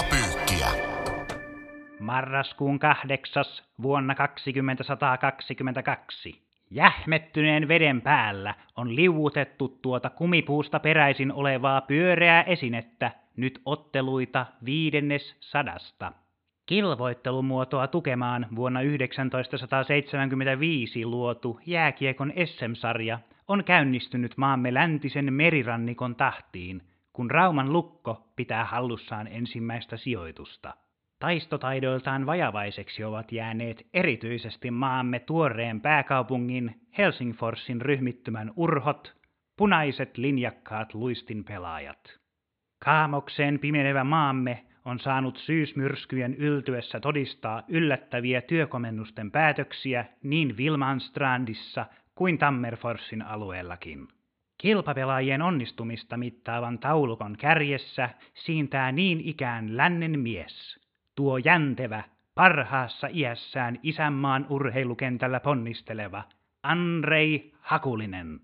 Liigapyykkiä. Marraskuun kahdeksas vuonna 2122. Jähmettyneen veden päällä on liuutettu tuota kumipuusta peräisin olevaa pyöreää esinettä nyt otteluita viidennes sadasta. Kilvoittelumuotoa tukemaan vuonna 1975 luotu jääkiekon SM-sarja on käynnistynyt maamme läntisen merirannikon tahtiin, kun Rauman lukko pitää hallussaan ensimmäistä sijoitusta. Taistotaidoiltaan vajavaiseksi ovat jääneet erityisesti maamme tuoreen pääkaupungin Helsingforsin ryhmittymän urhot, punaiset linjakkaat luistinpelaajat. Kaamokseen pimenevä maamme on saanut syysmyrskyjen yltyessä todistaa yllättäviä työkomennusten päätöksiä niin Vilmanstrandissa kuin Tammerforsin alueellakin. Kilpapelaajien onnistumista mittaavan taulukon kärjessä siintää niin ikään lännen mies, tuo jäntevä, parhaassa iässään isänmaan urheilukentällä ponnisteleva Andrei Hakulinen.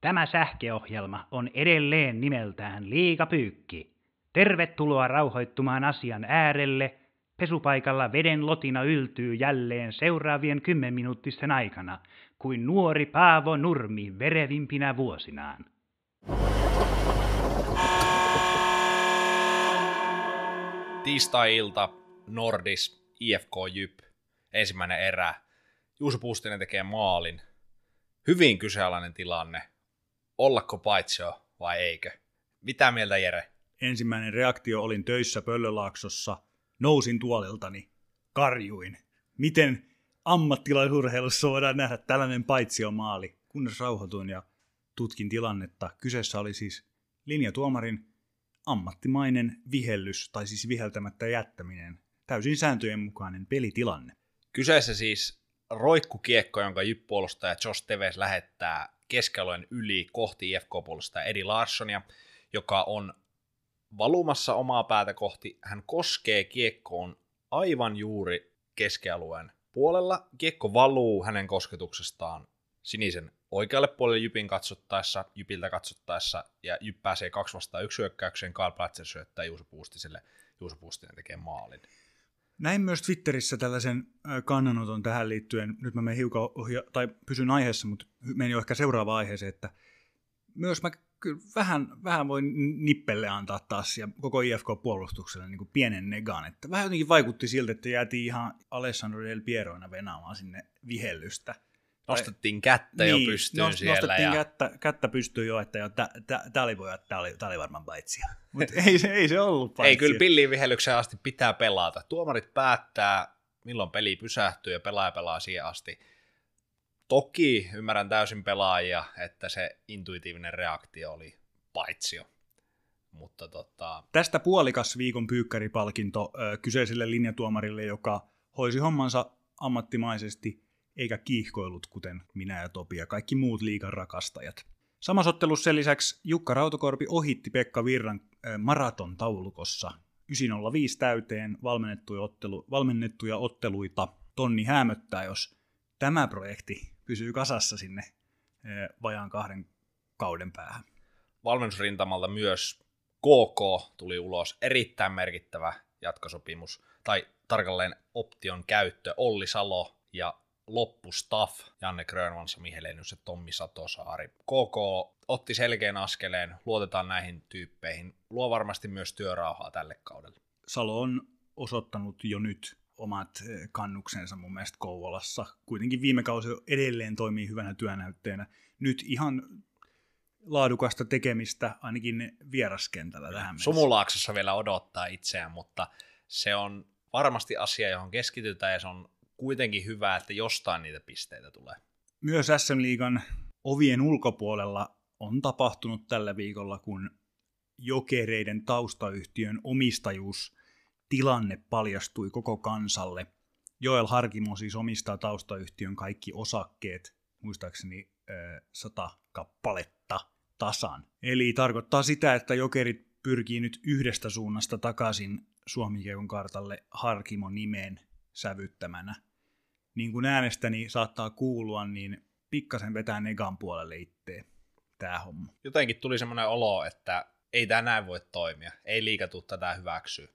Tämä sähkeohjelma on edelleen nimeltään Liigapyykki. Tervetuloa rauhoittumaan asian äärelle. Pesupaikalla veden lotina yltyy jälleen seuraavien kymmenminuuttisten aikana, kuin nuori Paavo Nurmi verevimpinä vuosinaan. Tiistai-ilta, Nordis, IFK Jyp, ensimmäinen erä. Juuso Puustinen tekee maalin. Hyvin kyseenalainen tilanne. Ollako paitsio vai eikö? Mitä mieltä Jere? Ensimmäinen reaktio olin töissä Pöllölaaksossa. Nousin tuoliltani. Karjuin. Miten ammattilaisurheilussa voidaan nähdä tällainen paitsiomaali? Kunnes rauhoituin ja tutkin tilannetta. Kyseessä oli siis linjatuomarin ammattimainen vihellys, tai siis viheltämättä jättäminen. Täysin sääntöjen mukainen pelitilanne. Kyseessä siis roikkukiekko, jonka jyppuolustaja Josh Teves lähettää keskialueen yli kohti IFK-puolustaja Edi Larssonia, joka on valumassa omaa päätä kohti. Hän koskee kiekkoon aivan juuri keskialueen puolella. Kiekko valuu hänen kosketuksestaan sinisen oikealle puolelle Jypin katsottaessa, Jypiltä katsottaessa, ja Jyp pääsee kaksi vastaan yksi hyökkäykseen, Karl Platzer syöttää Juuso Puustiselle, Juuso Puustinen tekee maalin. Näin myös Twitterissä tällaisen kannanoton tähän liittyen. Nyt mä menen hiukan ohja, tai pysyn aiheessa, mutta menen jo ehkä seuraavaan aiheeseen, että myös mä kyllä vähän, vähän voin nippelle antaa taas ja koko IFK-puolustukselle niin kuin pienen negan. Että vähän jotenkin vaikutti siltä, että jäätiin ihan Alessandro Del Pieroina venaamaan sinne vihellystä. Nostettiin kättä niin, jo pystyyn nost, siellä. Nostettiin ja... kättä, kättä pystyyn jo, että tämä oli, oli, oli varmaan paitsia. Mutta ei, se, ei se ollut paitsia. Ei, kyllä pillin vihellyksen asti pitää pelata. Tuomarit päättää, milloin peli pysähtyy ja pelaaja pelaa siihen asti. Toki ymmärrän täysin pelaajia, että se intuitiivinen reaktio oli paitsio. Mutta tota... Tästä puolikas viikon pyykkäripalkinto ö, kyseiselle linjatuomarille, joka hoisi hommansa ammattimaisesti eikä kiihkoilut, kuten minä ja Topi ja kaikki muut liigan rakastajat. Samassa ottelussa sen lisäksi Jukka Rautakorpi ohitti Pekka Virran maraton taulukossa 905 täyteen valmennettuja, ottelu, valmennettuja otteluita tonni hämöttää, jos tämä projekti pysyy kasassa sinne vajaan kahden kauden päähän. Valmennusrintamalta myös KK tuli ulos. Erittäin merkittävä jatkosopimus, tai tarkalleen option käyttö. Olli Salo ja loppustaff, Janne Grönvans, Mihelenius ja Tommi Satosaari. KK otti selkeän askeleen, luotetaan näihin tyyppeihin, luo varmasti myös työrauhaa tälle kaudelle. Salo on osoittanut jo nyt omat eh, kannuksensa mun mielestä Kouvolassa. Kuitenkin viime kausi edelleen toimii hyvänä työnäytteenä. Nyt ihan laadukasta tekemistä ainakin vieraskentällä tähän mennessä. Sumulaaksossa vielä odottaa itseään, mutta se on varmasti asia, johon keskitytään ja se on kuitenkin hyvä, että jostain niitä pisteitä tulee. Myös SM-liigan ovien ulkopuolella on tapahtunut tällä viikolla, kun jokereiden taustayhtiön omistajuus tilanne paljastui koko kansalle. Joel Harkimo siis omistaa taustayhtiön kaikki osakkeet, muistaakseni sata kappaletta tasan. Eli tarkoittaa sitä, että jokerit pyrkii nyt yhdestä suunnasta takaisin Suomikeukon kartalle Harkimo nimeen sävyttämänä. Niin kuin äänestäni saattaa kuulua, niin pikkasen vetää negan puolelle itteen tämä homma. Jotenkin tuli semmoinen olo, että ei tämä näin voi toimia, ei liika tuu tätä hyväksyä.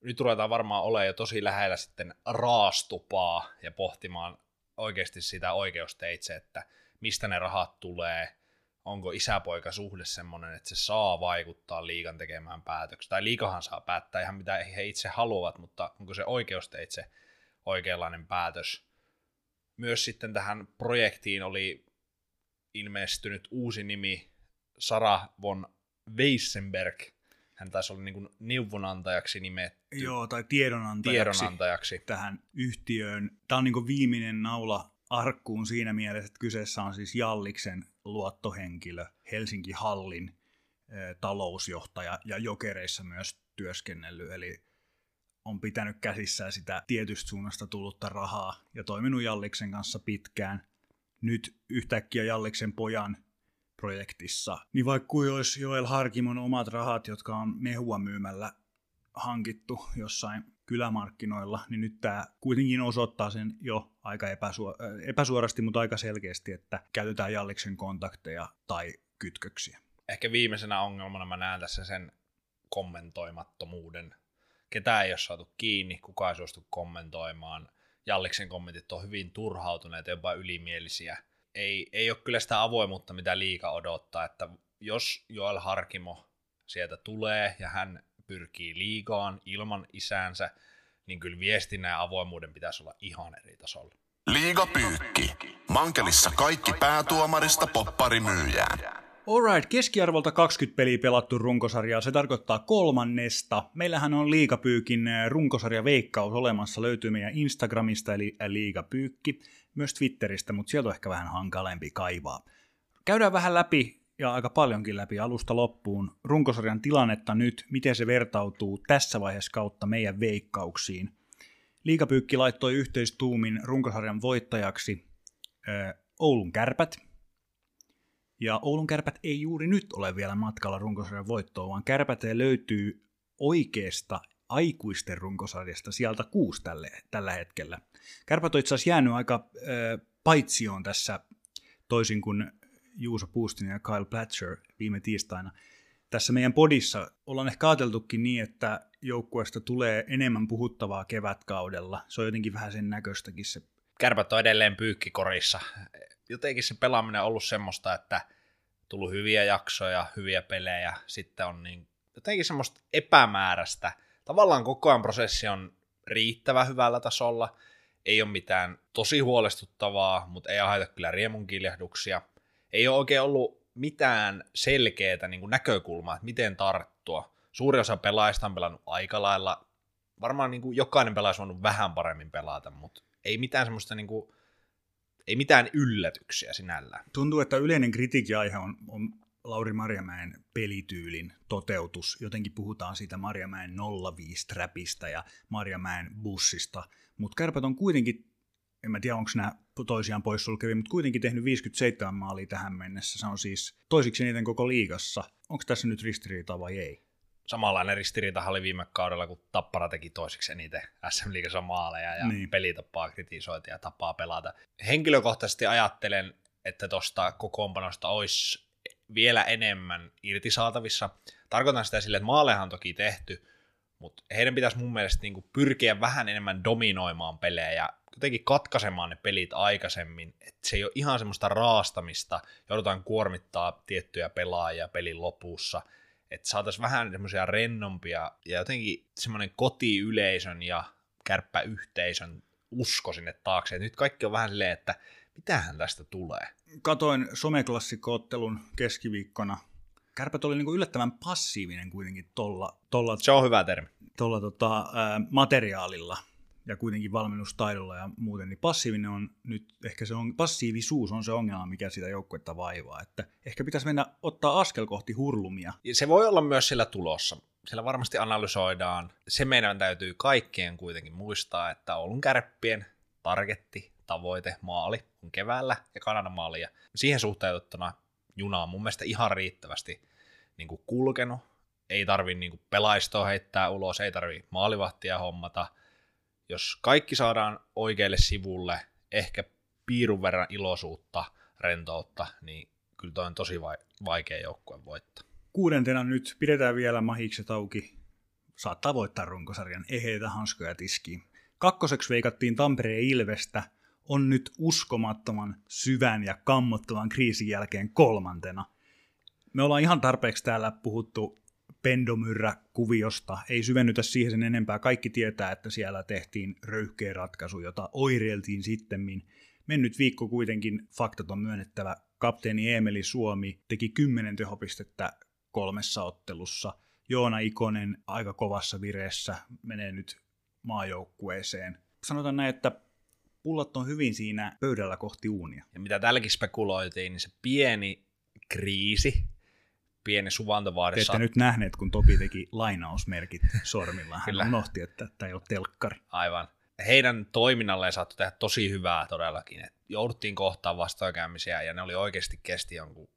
Nyt ruvetaan varmaan olemaan jo tosi lähellä sitten raastupaa ja pohtimaan oikeasti sitä oikeusteitse, että mistä ne rahat tulee, onko isäpoika suhde semmoinen, että se saa vaikuttaa liikan tekemään päätöksiä, tai liikahan saa päättää ihan mitä he itse haluavat, mutta onko se oikeusteitse oikeanlainen päätös. Myös sitten tähän projektiin oli ilmestynyt uusi nimi, Sara von Weissenberg. Hän taisi olla niin neuvonantajaksi nimetty. Joo, tai tiedonantajaksi, tiedonantajaksi. tähän yhtiöön. Tämä on niin viimeinen naula arkkuun siinä mielessä, että kyseessä on siis Jalliksen luottohenkilö, Helsinki Hallin talousjohtaja ja jokereissa myös työskennellyt, eli on pitänyt käsissään sitä tietystä suunnasta tullutta rahaa ja toiminut Jalliksen kanssa pitkään. Nyt yhtäkkiä Jalliksen pojan projektissa, niin vaikka kuin olisi Joel Harkimon omat rahat, jotka on mehua myymällä hankittu jossain kylämarkkinoilla, niin nyt tämä kuitenkin osoittaa sen jo aika epäsu- epäsuorasti, mutta aika selkeästi, että käytetään Jalliksen kontakteja tai kytköksiä. Ehkä viimeisenä ongelmana mä näen tässä sen kommentoimattomuuden. Ketään ei ole saatu kiinni, kukaan ei suostu kommentoimaan. Jalliksen kommentit on hyvin turhautuneet, jopa ylimielisiä. Ei, ei ole kyllä sitä avoimuutta, mitä liika odottaa, että jos Joel Harkimo sieltä tulee ja hän pyrkii liigaan ilman isäänsä, niin kyllä viestinnän ja avoimuuden pitäisi olla ihan eri tasolla. Liiga pyykki. Mankelissa kaikki päätuomarista popparimyyjään. Alright, keskiarvolta 20 peliä pelattu runkosarjaa, se tarkoittaa kolmannesta. Meillähän on Liigapyykin eh, runkosarja Veikkaus olemassa, löytyy meidän Instagramista eli Liigapyykki, myös Twitteristä, mutta sieltä on ehkä vähän hankalempi kaivaa. Käydään vähän läpi ja aika paljonkin läpi alusta loppuun runkosarjan tilannetta nyt, miten se vertautuu tässä vaiheessa kautta meidän veikkauksiin. Liikapyykki laittoi yhteistuumin runkosarjan voittajaksi ö, Oulun kärpät. Ja Oulun kärpät ei juuri nyt ole vielä matkalla runkosarjan voittoon, vaan kärpät löytyy oikeasta aikuisten runkosarjasta sieltä kuusi tälle, tällä hetkellä. Kärpät on itse asiassa jäänyt aika paitsioon tässä toisin kuin Juuso Puustinen ja Kyle Platcher viime tiistaina. Tässä meidän podissa ollaan ehkä ajateltukin niin, että joukkueesta tulee enemmän puhuttavaa kevätkaudella. Se on jotenkin vähän sen näköistäkin se. Kärpät on edelleen pyykkikorissa. Jotenkin se pelaaminen on ollut semmoista, että tullut hyviä jaksoja, hyviä pelejä, sitten on niin, jotenkin semmoista epämääräistä. Tavallaan koko ajan prosessi on riittävä hyvällä tasolla, ei ole mitään tosi huolestuttavaa, mutta ei haeta kyllä riemunkiljahduksia – ei ole oikein ollut mitään selkeää niin näkökulmaa, että miten tarttua. Suuri osa pelaajista on pelannut aika lailla, varmaan niin kuin jokainen pelaaja on voinut vähän paremmin pelata, mutta ei mitään semmoista niin kuin, ei mitään yllätyksiä sinällään. Tuntuu, että yleinen kritiikkiaihe on, on Lauri Marjamäen pelityylin toteutus. Jotenkin puhutaan siitä Marjamäen 05-trapista ja Marjamäen bussista, mutta kärpät on kuitenkin en mä tiedä onko nämä toisiaan poissulkevia, mutta kuitenkin tehnyt 57 maalia tähän mennessä. Se on siis toisiksi eniten koko liigassa. Onko tässä nyt ristiriita vai ei? Samanlainen ristiriita oli viime kaudella, kun Tappara teki toisiksi eniten SM Liigassa maaleja ja niin. pelitappaa kritisoitiin ja tapaa pelata. Henkilökohtaisesti ajattelen, että tuosta kokoonpanosta olisi vielä enemmän irti saatavissa. Tarkoitan sitä sille, että maalehan on toki tehty, mutta heidän pitäisi mun mielestä niinku pyrkiä vähän enemmän dominoimaan pelejä jotenkin katkaisemaan ne pelit aikaisemmin, että se ei ole ihan semmoista raastamista, joudutaan kuormittaa tiettyjä pelaajia pelin lopussa, että saataisiin vähän semmoisia rennompia ja jotenkin semmoinen kotiyleisön ja kärppäyhteisön usko sinne taakse. Et nyt kaikki on vähän silleen, että mitähän tästä tulee. Katoin someklassikkoottelun keskiviikkona. Kärpät oli niinku yllättävän passiivinen kuitenkin tolla, tolla, Se on hyvä termi. Tolla tota, ää, materiaalilla ja kuitenkin valmennustaidolla ja muuten, niin passiivinen on nyt, ehkä se on, passiivisuus on se ongelma, mikä sitä joukkuetta vaivaa, että ehkä pitäisi mennä ottaa askel kohti hurlumia. Se voi olla myös sillä tulossa. Siellä varmasti analysoidaan. Se meidän täytyy kaikkien kuitenkin muistaa, että Oulun kärppien targetti, tavoite, maali on keväällä ja Kanadan maali. Ja siihen suhteutettuna juna on mun mielestä ihan riittävästi niin kuin kulkenut. Ei tarvi niin pelaistoa heittää ulos, ei tarvi maalivahtia hommata – jos kaikki saadaan oikealle sivulle, ehkä piirun verran iloisuutta, rentoutta, niin kyllä toi on tosi vaikea joukkue voittaa. Kuudentena nyt pidetään vielä mahikset auki. saattaa voittaa runkosarjan eheitä hanskoja tiskiin. Kakkoseksi veikattiin Tampereen Ilvestä, on nyt uskomattoman syvän ja kammottavan kriisin jälkeen kolmantena. Me ollaan ihan tarpeeksi täällä puhuttu pendomyrrä-kuviosta. Ei syvennytä siihen sen enempää. Kaikki tietää, että siellä tehtiin röyhkeä ratkaisu, jota oireiltiin sittemmin. Mennyt viikko kuitenkin faktat on myönnettävä. Kapteeni Emeli Suomi teki 10 tehopistettä kolmessa ottelussa. Joona Ikonen aika kovassa vireessä menee nyt maajoukkueeseen. Sanotaan näin, että pullat on hyvin siinä pöydällä kohti uunia. Ja mitä tälläkin spekuloitiin, niin se pieni kriisi, pieni suvantovaari. Te ette nyt nähneet, kun Topi teki lainausmerkit sormillaan. Hän Kyllä. unohti, että tämä ei ole telkkari. Aivan. Heidän toiminnalleen saattoi tehdä tosi hyvää todellakin. Et jouduttiin kohtaan vastoinkäymisiä ja ne oli oikeasti kesti jonkun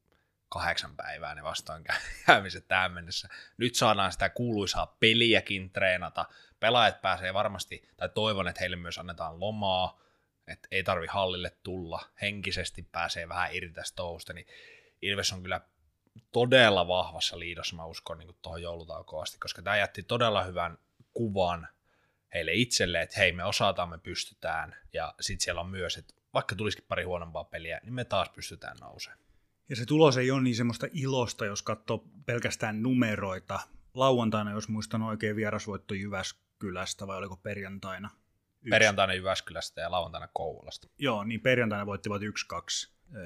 kahdeksan päivää ne vastoinkäymiset tähän mennessä. Nyt saadaan sitä kuuluisaa peliäkin treenata. Pelaajat pääsee varmasti, tai toivon, että heille myös annetaan lomaa, että ei tarvi hallille tulla, henkisesti pääsee vähän irti tästä touhusta, niin Ilves on kyllä todella vahvassa liidossa, mä uskon niin tuohon joulutaukoon asti, koska tämä jätti todella hyvän kuvan heille itselle, että hei me osataan, me pystytään, ja sitten siellä on myös, että vaikka tulisikin pari huonompaa peliä, niin me taas pystytään nousemaan. Ja se tulos ei ole niin semmoista ilosta, jos katsoo pelkästään numeroita. Lauantaina, jos muistan oikein, vierasvoitto Jyväskylästä, vai oliko perjantaina? Yksi. Perjantaina Jyväskylästä ja lauantaina Kouvolasta. Joo, niin perjantaina voittivat 1-2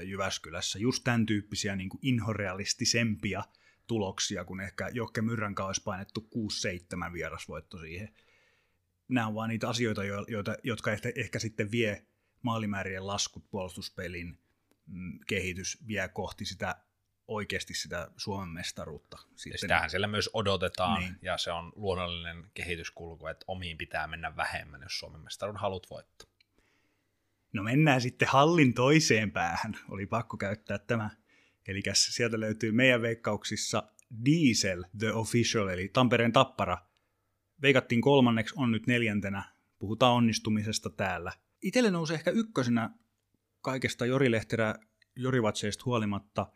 Jyväskylässä. Just tämän tyyppisiä niin kuin inhorealistisempia tuloksia, kun ehkä Jokke Myrränkaan olisi painettu 6-7 vierasvoitto siihen. Nämä on vaan niitä asioita, joita, jotka ehkä, ehkä sitten vie maalimäärien laskut puolustuspelin mm, kehitys vie kohti sitä oikeasti sitä Suomen mestaruutta. Ja Sitten, sitähän siellä myös odotetaan, Niin. niin. ja se on luonnollinen kehityskulku, että omiin pitää mennä vähemmän, jos Suomen mestaruuden halut voittaa. No mennään sitten hallin toiseen päähän. Oli pakko käyttää tämä. Eli sieltä löytyy meidän veikkauksissa Diesel The Official, eli Tampereen tappara. Veikattiin kolmanneksi, on nyt neljäntenä. Puhutaan onnistumisesta täällä. Itelle nousi ehkä ykkösenä kaikesta Jori Lehterä Jorivatseista huolimatta.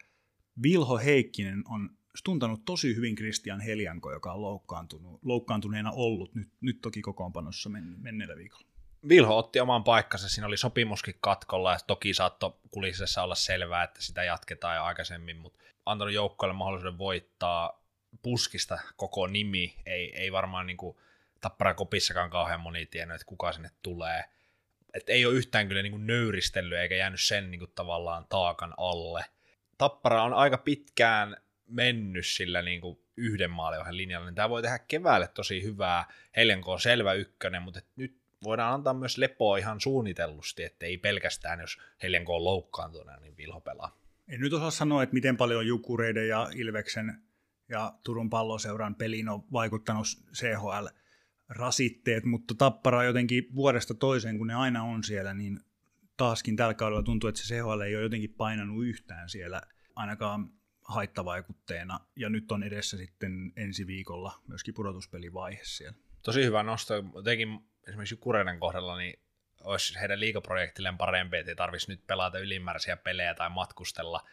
Vilho Heikkinen on stuntanut tosi hyvin Christian Heljanko, joka on loukkaantunut, loukkaantuneena ollut nyt, nyt toki kokoonpanossa men, menneellä viikolla. Vilho otti oman paikkansa, siinä oli sopimuskin katkolla, ja toki saattoi kulisessa olla selvää, että sitä jatketaan jo aikaisemmin, mutta antanut joukkoille mahdollisuuden voittaa puskista koko nimi, ei, ei varmaan niin kuin Tappara Kopissakaan kauhean moni tiennyt, että kuka sinne tulee. Et ei ole yhtään kyllä niin kuin nöyristellyt eikä jäänyt sen niin kuin tavallaan taakan alle. Tappara on aika pitkään mennyt sillä niin kuin yhden maaliohjelman linjalla, niin tämä voi tehdä keväälle tosi hyvää. Heljanko on selvä ykkönen, mutta nyt voidaan antaa myös lepoa ihan suunnitellusti, että ei pelkästään, jos Heljanko on loukkaantuneena, niin Vilho pelaa. En nyt osaa sanoa, että miten paljon Jukureiden ja Ilveksen ja Turun palloseuran peliin on vaikuttanut CHL-rasitteet, mutta Tappara jotenkin vuodesta toiseen, kun ne aina on siellä, niin taaskin tällä kaudella tuntuu, että se CHL ei ole jotenkin painanut yhtään siellä, ainakaan haittavaikutteena, ja nyt on edessä sitten ensi viikolla myöskin pudotuspelivaihe siellä. Tosi hyvä nosto, jotenkin esimerkiksi Jukureiden kohdalla, niin olisi heidän liikaprojektilleen parempi, että ei tarvitsisi nyt pelata ylimääräisiä pelejä tai matkustella.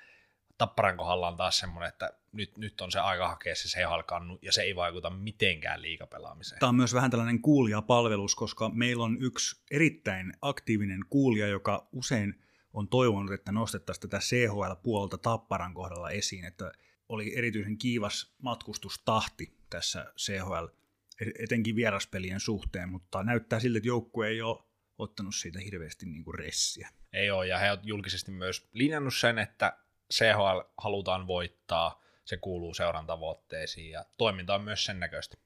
Tapparan kohdalla on taas semmoinen, että nyt, nyt on se aika hakea se CHL-kannu, ja se ei vaikuta mitenkään liikapelaamiseen. Tämä on myös vähän tällainen kuulijapalvelus, koska meillä on yksi erittäin aktiivinen kuulija, joka usein on toivonut, että nostettaisiin tätä CHL-puolta Tapparan kohdalla esiin, että oli erityisen kiivas matkustustahti tässä CHL, etenkin vieraspelien suhteen, mutta näyttää siltä, että joukkue ei ole ottanut siitä hirveästi niin kuin ressiä. Ei ole, ja he ovat julkisesti myös linjannut sen, että CHL halutaan voittaa, se kuuluu seuran tavoitteisiin, ja toiminta on myös sen näköistä.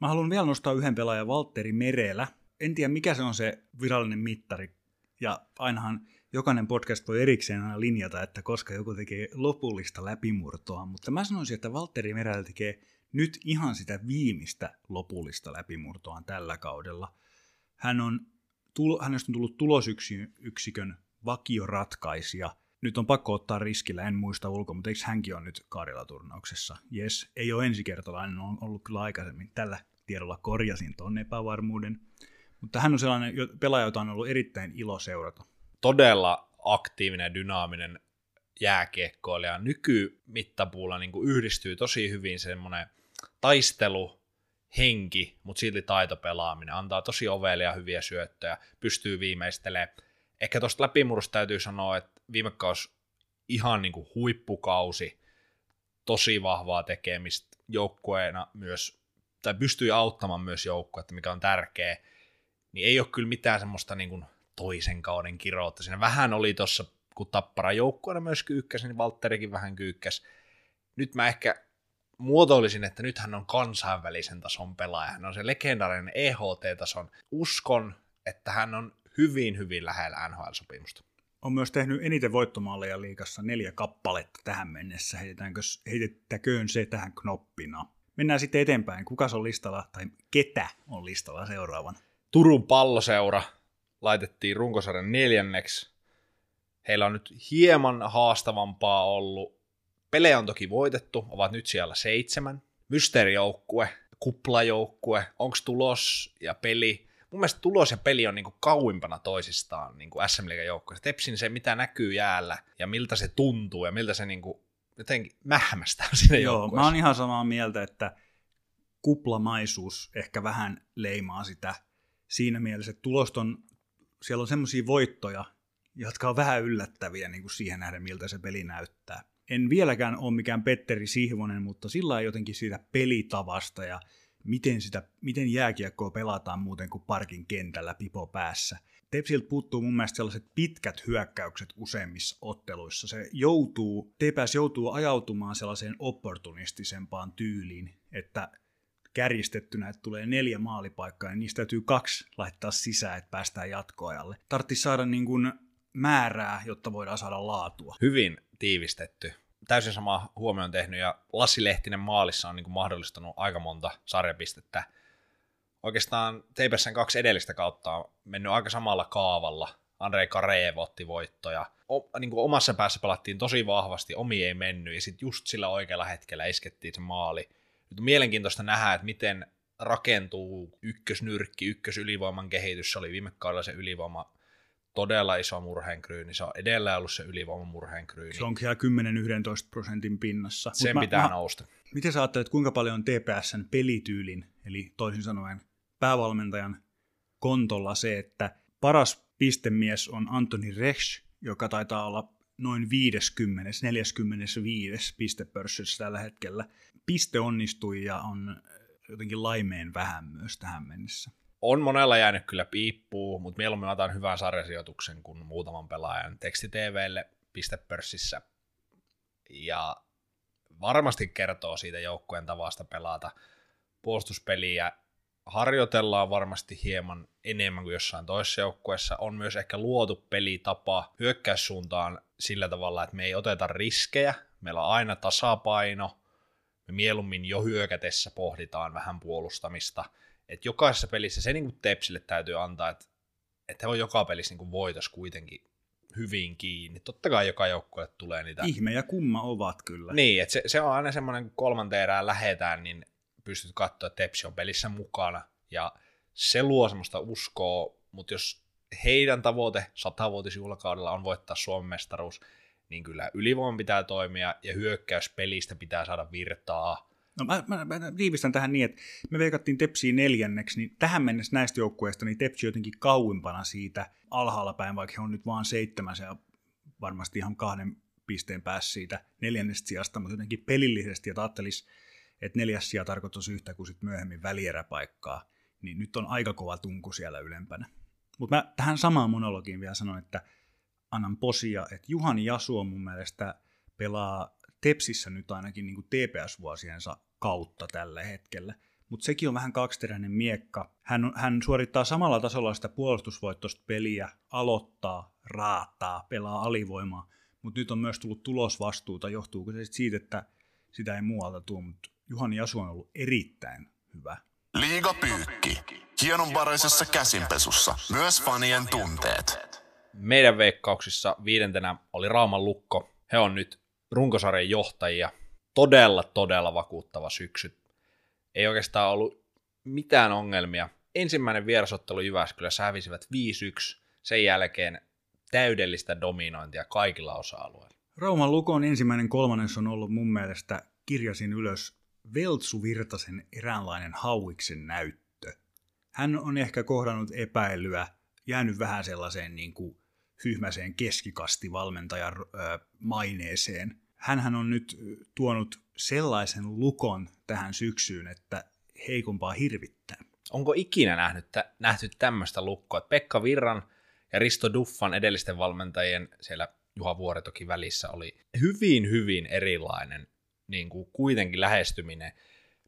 Mä haluan vielä nostaa yhden pelaajan, Valtteri Merelä. En tiedä, mikä se on se virallinen mittari, ja ainahan jokainen podcast voi erikseen aina linjata, että koska joku tekee lopullista läpimurtoa, mutta mä sanoisin, että Valtteri Merelä tekee nyt ihan sitä viimeistä lopullista läpimurtoa tällä kaudella. Hän on, hänestä on tullut tulosyksikön vakioratkaisija. Nyt on pakko ottaa riskillä, en muista ulkoa, mutta eikö hänkin on nyt Karjala-turnauksessa? Jes, ei ole ensikertalainen, on ollut kyllä aikaisemmin. Tällä tiedolla korjasin tuon epävarmuuden. Mutta hän on sellainen pelaaja, jota on ollut erittäin ilo seurata. Todella aktiivinen ja dynaaminen jääkiekkoilija. Nykymittapuulla niin yhdistyy tosi hyvin semmoinen taistelu, henki, mutta silti taitopelaaminen. Antaa tosi ovelia hyviä syöttöjä, pystyy viimeistelemään. Ehkä tuosta läpimurrosta täytyy sanoa, että viime kausi ihan niin kuin huippukausi, tosi vahvaa tekemistä joukkueena myös, tai pystyy auttamaan myös joukkuetta, mikä on tärkeä, niin ei ole kyllä mitään semmoista niin kuin toisen kauden kiroutta. Siinä vähän oli tuossa, kun Tappara joukkueena myös kyykkäsi, niin Valtterikin vähän kyykkäsi. Nyt mä ehkä muotoilisin, että nyt hän on kansainvälisen tason pelaaja. Hän on se legendaarinen EHT-tason. Uskon, että hän on hyvin, hyvin lähellä NHL-sopimusta. On myös tehnyt eniten voittomaaleja liikassa neljä kappaletta tähän mennessä. Heitettäköön se tähän knoppina. Mennään sitten eteenpäin. Kuka on listalla, tai ketä on listalla seuraavan? Turun palloseura laitettiin runkosarjan neljänneksi. Heillä on nyt hieman haastavampaa ollut. Pelejä on toki voitettu, ovat nyt siellä seitsemän. Mysteerijoukkue, kuplajoukkue, onko tulos ja peli. Mun mielestä tulos ja peli on niinku kauimpana toisistaan niinku SM Liigan joukkueessa. Tepsin se, mitä näkyy jäällä ja miltä se tuntuu ja miltä se niinku jotenkin mähmästää sinne Joo, joukkueessa. mä oon ihan samaa mieltä, että kuplamaisuus ehkä vähän leimaa sitä siinä mielessä, että tulosta on, siellä on semmoisia voittoja, jotka on vähän yllättäviä niin kuin siihen nähden, miltä se peli näyttää. En vieläkään ole mikään Petteri Sihvonen, mutta sillä jotenkin siitä pelitavasta ja miten, sitä, miten jääkiekkoa pelataan muuten kuin parkin kentällä pipo päässä. Tepsiltä puuttuu mun mielestä sellaiset pitkät hyökkäykset useimmissa otteluissa. Se joutuu, TPS joutuu ajautumaan sellaiseen opportunistisempaan tyyliin, että kärjistettynä, että tulee neljä maalipaikkaa, niin niistä täytyy kaksi laittaa sisään, että päästään jatkoajalle. Tarvitsisi saada niin kuin määrää, jotta voidaan saada laatua. Hyvin tiivistetty. Täysin sama huomioon tehnyt ja Lassi Lehtinen maalissa on niin kuin mahdollistanut aika monta sarjapistettä. Oikeastaan TPSn kaksi edellistä kautta on mennyt aika samalla kaavalla. Andrei Kareev otti voittoja. O, niin kuin omassa päässä pelattiin tosi vahvasti, omi ei mennyt ja sitten just sillä oikealla hetkellä iskettiin se maali. Nyt on mielenkiintoista nähdä, että miten rakentuu ykkösnyrkki, ykkösylivoiman kehitys. Se oli viime kaudella se ylivoima todella iso murheenkryyni. Se on edelleen ollut se ylivoiman murheenkryyni. Se on siellä 10-11 prosentin pinnassa. Mut Sen mä- pitää mä- nousta. Miten sä ajattelet, kuinka paljon on TPSn pelityylin, eli toisin sanoen päävalmentajan kontolla se, että paras pistemies on Antoni Resch, joka taitaa olla noin 50, 45 pistepörssissä tällä hetkellä. Piste onnistui ja on jotenkin laimeen vähän myös tähän mennessä. On monella jäänyt kyllä piippuu, mutta mieluummin otan hyvän sarjasijoituksen kuin muutaman pelaajan teksti-TVlle pistepörssissä. Ja varmasti kertoo siitä joukkueen tavasta pelata puolustuspeliä. Harjoitellaan varmasti hieman enemmän kuin jossain toisessa joukkueessa. On myös ehkä luotu pelitapa hyökkäyssuuntaan sillä tavalla, että me ei oteta riskejä. Meillä on aina tasapaino. Me mieluummin jo hyökätessä pohditaan vähän puolustamista. Et jokaisessa pelissä se niin kuin Tepsille täytyy antaa, että, että he on joka pelissä niin kuin voitos kuitenkin hyvin kiinni. Totta kai joka joukkueelle tulee niitä Ihme ja kumma ovat kyllä. niin, että se, se on aina semmoinen, kun kolmanteen erään lähetään, niin pystyt katsoa, että Tepsi on pelissä mukana. Ja se luo semmoista uskoa, mutta jos heidän tavoite satavuotisjuhlakaudella on voittaa Suomen mestaruus, niin kyllä ylivoiman pitää toimia ja hyökkäyspelistä pitää saada virtaa. No mä, mä, mä tiivistän tähän niin, että me veikattiin Tepsiin neljänneksi, niin tähän mennessä näistä joukkueista niin Tepsi jotenkin kauimpana siitä alhaalla päin, vaikka he on nyt vaan seitsemäs ja varmasti ihan kahden pisteen päässä siitä neljännestä sijasta, mutta jotenkin pelillisesti, että ajattelisi, että neljäs sija tarkoittaisi yhtä kuin sit myöhemmin välieräpaikkaa, niin nyt on aika kova tunku siellä ylempänä. Mutta mä tähän samaan monologiin vielä sanon, että annan posia, että Juhani Jasu on mun mielestä pelaa Tepsissä nyt ainakin niin kuin TPS-vuosiensa kautta tällä hetkellä. Mutta sekin on vähän kaksiteräinen miekka. Hän, hän suorittaa samalla tasolla sitä puolustusvoittoista peliä, aloittaa, raattaa, pelaa alivoimaa, mutta nyt on myös tullut tulosvastuuta. Johtuuko se sit siitä, että sitä ei muualta tule, mutta Juhani Jasu on ollut erittäin hyvä. Liiga Pyykki. Hienonvaraisessa käsinpesussa. Myös fanien tunteet. Meidän veikkauksissa viidentenä oli Rauman Lukko. He on nyt runkosarjan johtajia. Todella, todella vakuuttava syksy. Ei oikeastaan ollut mitään ongelmia. Ensimmäinen vierasottelu Jyväskylässä hävisivät 5-1. Sen jälkeen täydellistä dominointia kaikilla osa-alueilla. Rauman Lukon ensimmäinen kolmannes on ollut mun mielestä, kirjasin ylös, Veltsu Virtasen eräänlainen hauiksen näyttö. Hän on ehkä kohdannut epäilyä, jäänyt vähän sellaiseen niin kuin hyhmäseen keskikastivalmentajan maineeseen. Hänhän on nyt tuonut sellaisen lukon tähän syksyyn, että heikompaa hirvittää. Onko ikinä nähnyt, nähty tämmöistä lukkoa, Pekka Virran ja Risto Duffan edellisten valmentajien siellä Juha Vuori toki välissä oli hyvin, hyvin erilainen niin kuin kuitenkin lähestyminen.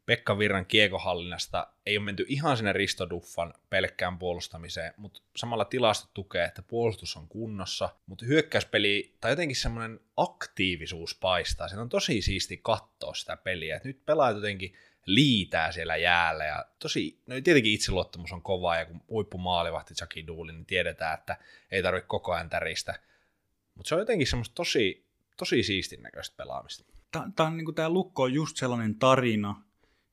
Pekka Virran kiekohallinnasta ei ole menty ihan sinne Risto Duffan pelkkään puolustamiseen, mutta samalla tilasto tukee, että puolustus on kunnossa, mutta hyökkäyspeli tai jotenkin semmoinen aktiivisuus paistaa. Se on tosi siisti katsoa sitä peliä. Et nyt pelaajat jotenkin liitää siellä jäällä ja tosi, no tietenkin itseluottamus on kova ja kun huippumaalivahti Chucky Doolin, niin tiedetään, että ei tarvitse koko ajan täristä. Mutta se on jotenkin semmoista tosi, tosi siistin näköistä pelaamista. Tämä, niin tämä lukko on just sellainen tarina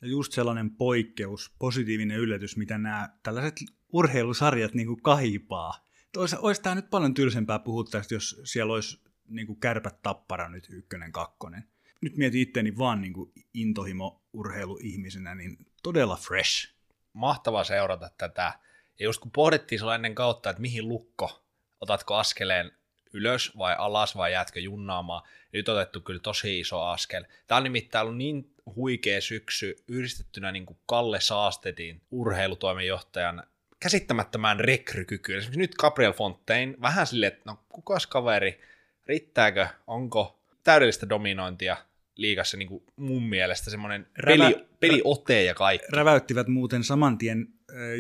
ja just sellainen poikkeus, positiivinen yllätys, mitä nämä tällaiset urheilusarjat niin kuin kaipaa. Olisi, olisi tämä nyt paljon tylsempää puhua tästä, jos siellä olisi niin kuin kärpät tappara nyt ykkönen, kakkonen. Nyt mietin itteni vaan niin kuin intohimo urheiluihmisenä, niin todella fresh. Mahtavaa seurata tätä. Ja just kun pohdittiin sulla ennen kautta, että mihin lukko, otatko askeleen ylös vai alas vai jäätkö junnaamaan, nyt otettu kyllä tosi iso askel. Tämä on nimittäin ollut niin huikea syksy yhdistettynä niin kuin Kalle Saastetin urheilutoimenjohtajan käsittämättömään rekrykykyyn. Esimerkiksi nyt Gabriel Fontaine vähän silleen, että no kukas kaveri, riittääkö, onko täydellistä dominointia liigassa niin kuin mun mielestä semmoinen Rävä, peli, peliote ja kaikki. Räväyttivät muuten saman tien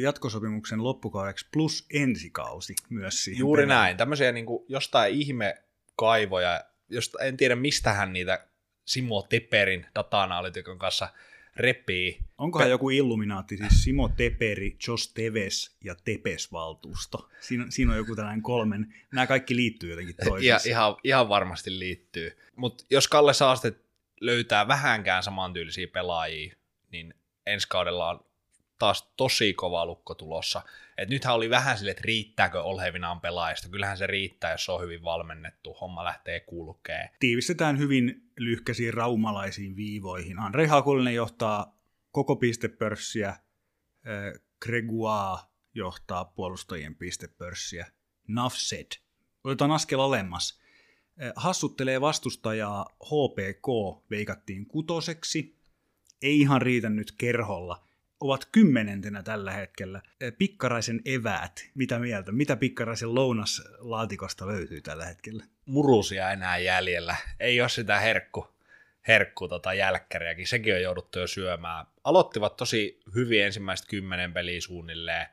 jatkosopimuksen loppukaudeksi plus ensikausi myös siihen Juuri peleen. näin, tämmöisiä niin kuin jostain ihme kaivoja, josta en tiedä mistä hän niitä Simo Teperin data-analytikon kanssa repii. Onkohan Pe- joku illuminaatti, siis Simo Teperi, Jos Teves ja Tepes-valtuusto? Siinä, siinä on joku tällainen kolmen, nämä kaikki liittyy jotenkin toisiinsa. Ja, ihan, ihan varmasti liittyy. Mutta jos Kalle Saaste löytää vähänkään samantyylisiä pelaajia, niin ensi kaudella on taas tosi kova lukko tulossa. Et nythän oli vähän sille, että riittääkö Olhevinaan pelaajista. Kyllähän se riittää, jos se on hyvin valmennettu. Homma lähtee kulkee. Tiivistetään hyvin lyhkäisiin raumalaisiin viivoihin. Andrei Hakulinen johtaa koko pistepörssiä. Gregoire johtaa puolustajien pistepörssiä. Nafsed. Otetaan askel alemmas. Hassuttelee vastustajaa HPK veikattiin kutoseksi. Ei ihan riitä nyt kerholla ovat kymmenentenä tällä hetkellä. Pikkaraisen eväät, mitä mieltä? Mitä Pikkaraisen lounaslaatikosta löytyy tällä hetkellä? Murusia enää jäljellä. Ei ole sitä herkku, herkku tota jälkkäriäkin. Sekin on jouduttu jo syömään. Aloittivat tosi hyvin ensimmäistä kymmenen peliä suunnilleen.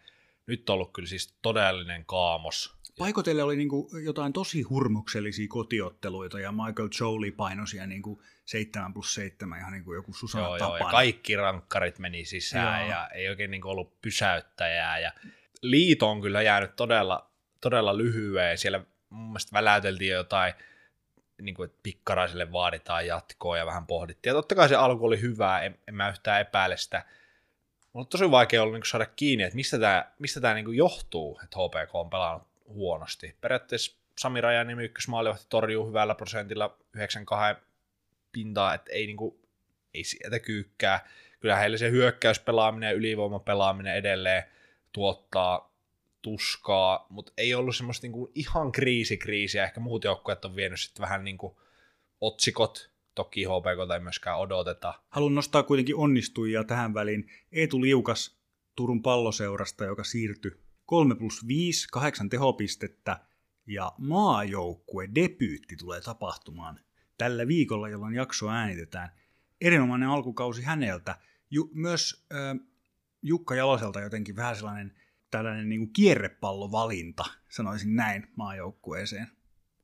Nyt on ollut kyllä siis todellinen kaamos Paikotelle oli niinku jotain tosi hurmuksellisia kotiotteluita ja Michael Jolie painosia niinku 7 plus 7 ihan niin kuin joku Susanna joo, joo, ja kaikki rankkarit meni sisään joo. ja ei oikein niin kuin ollut pysäyttäjää. Ja liito on kyllä jäänyt todella, todella lyhyen. Siellä mun mielestä väläyteltiin jotain, niin kuin, että pikkaraiselle vaaditaan jatkoa ja vähän pohdittiin. Ja totta kai se alku oli hyvä, en, en mä yhtään epäile sitä. Mutta tosi vaikea ollut niin saada kiinni, että mistä tämä mistä tää, niin johtuu, että HPK on pelannut huonosti. Periaatteessa Sami Rajanimi ykkösmaalivahti torjuu hyvällä prosentilla 92 pintaa, että ei, niinku, ei sieltä kyykkää. Kyllä heille se hyökkäyspelaaminen ja ylivoimapelaaminen edelleen tuottaa tuskaa, mutta ei ollut semmoista niinku ihan kriisikriisiä. Ehkä muut joukkueet on vienyt sitten vähän niinku otsikot, toki HPK ei myöskään odoteta. Haluan nostaa kuitenkin onnistujia tähän väliin. Eetu Liukas Turun palloseurasta, joka siirtyi 3 plus 5, 8 tehopistettä ja maajoukkue debyytti tulee tapahtumaan tällä viikolla, jolloin jakso äänitetään. Erinomainen alkukausi häneltä. Ju, myös äh, Jukka Jaloselta jotenkin vähän sellainen tällainen niin kuin kierrepallovalinta, sanoisin näin, maajoukkueeseen.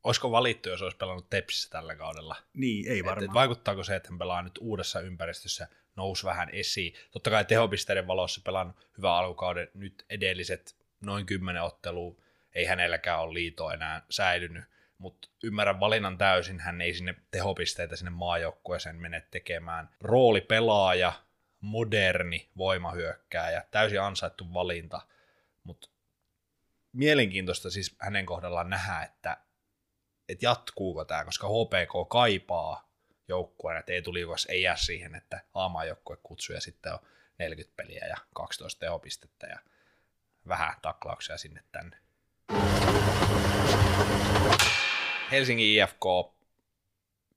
Olisiko valittu, jos olisi pelannut Tepsissä tällä kaudella? Niin, ei varmaan. Et, et vaikuttaako se, että hän pelaa nyt uudessa ympäristössä, nousi vähän esiin. Totta kai tehopisteiden valossa pelannut hyvän alkukauden, nyt edelliset noin kymmenen ottelua, ei hänelläkään ole liito enää säilynyt, mutta ymmärrän valinnan täysin, hän ei sinne tehopisteitä sinne maajoukkueeseen mene tekemään. Roolipelaaja, moderni voimahyökkääjä, täysin ansaittu valinta, mutta mielenkiintoista siis hänen kohdallaan nähdä, että, että jatkuuko tämä, koska HPK kaipaa joukkueen, että Eetu Liukas ei jää siihen, että aamajoukkue kutsuu ja sitten on 40 peliä ja 12 tehopistettä ja vähän taklauksia sinne tänne. Helsingin IFK,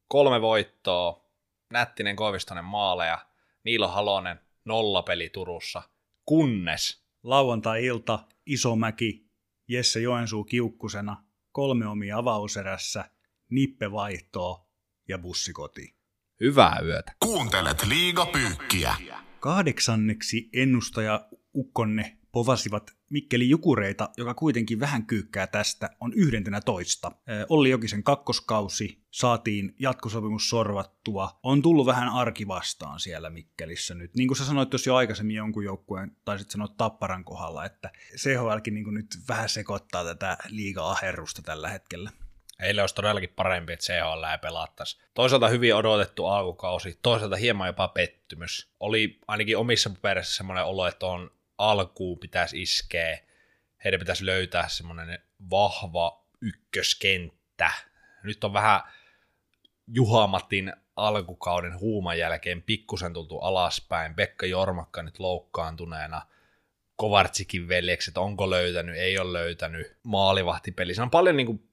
kolme voittoa, Nättinen Koivistonen maaleja, Niilo Halonen nollapeli Turussa, kunnes Lauantai-ilta, Isomäki, Jesse Joensuu kiukkusena, kolme omia avauserässä, nippe vaihtoo ja bussikoti. hyvää yötä. Kuuntelet liigapyykkiä. Kahdeksanneksi ennustaja Ukkonne povasivat Mikkeli Jukureita, joka kuitenkin vähän kyykkää tästä, on yhdentenä toista. Olli Jokisen kakkoskausi, saatiin jatkosopimus sorvattua, on tullut vähän arki vastaan siellä Mikkelissä nyt. Niin kuin sä sanoit tuossa jo aikaisemmin jonkun joukkueen, taisit sanoa Tapparan kohdalla, että CHLkin niin nyt vähän sekoittaa tätä liiga-aherrusta tällä hetkellä. Heille olisi todellakin parempi, että CHL ei pelattaisi. Toisaalta hyvin odotettu alkukausi, toisaalta hieman jopa pettymys. Oli ainakin omissa paperissa semmoinen olo, että on alkuun pitäisi iskeä. Heidän pitäisi löytää semmoinen vahva ykköskenttä. Nyt on vähän Juhamatin alkukauden huuman jälkeen pikkusen tultu alaspäin. Pekka Jormakka nyt loukkaantuneena. Kovartsikin veljekset, onko löytänyt, ei ole löytänyt. Maalivahtipeli. Se on paljon niin kuin,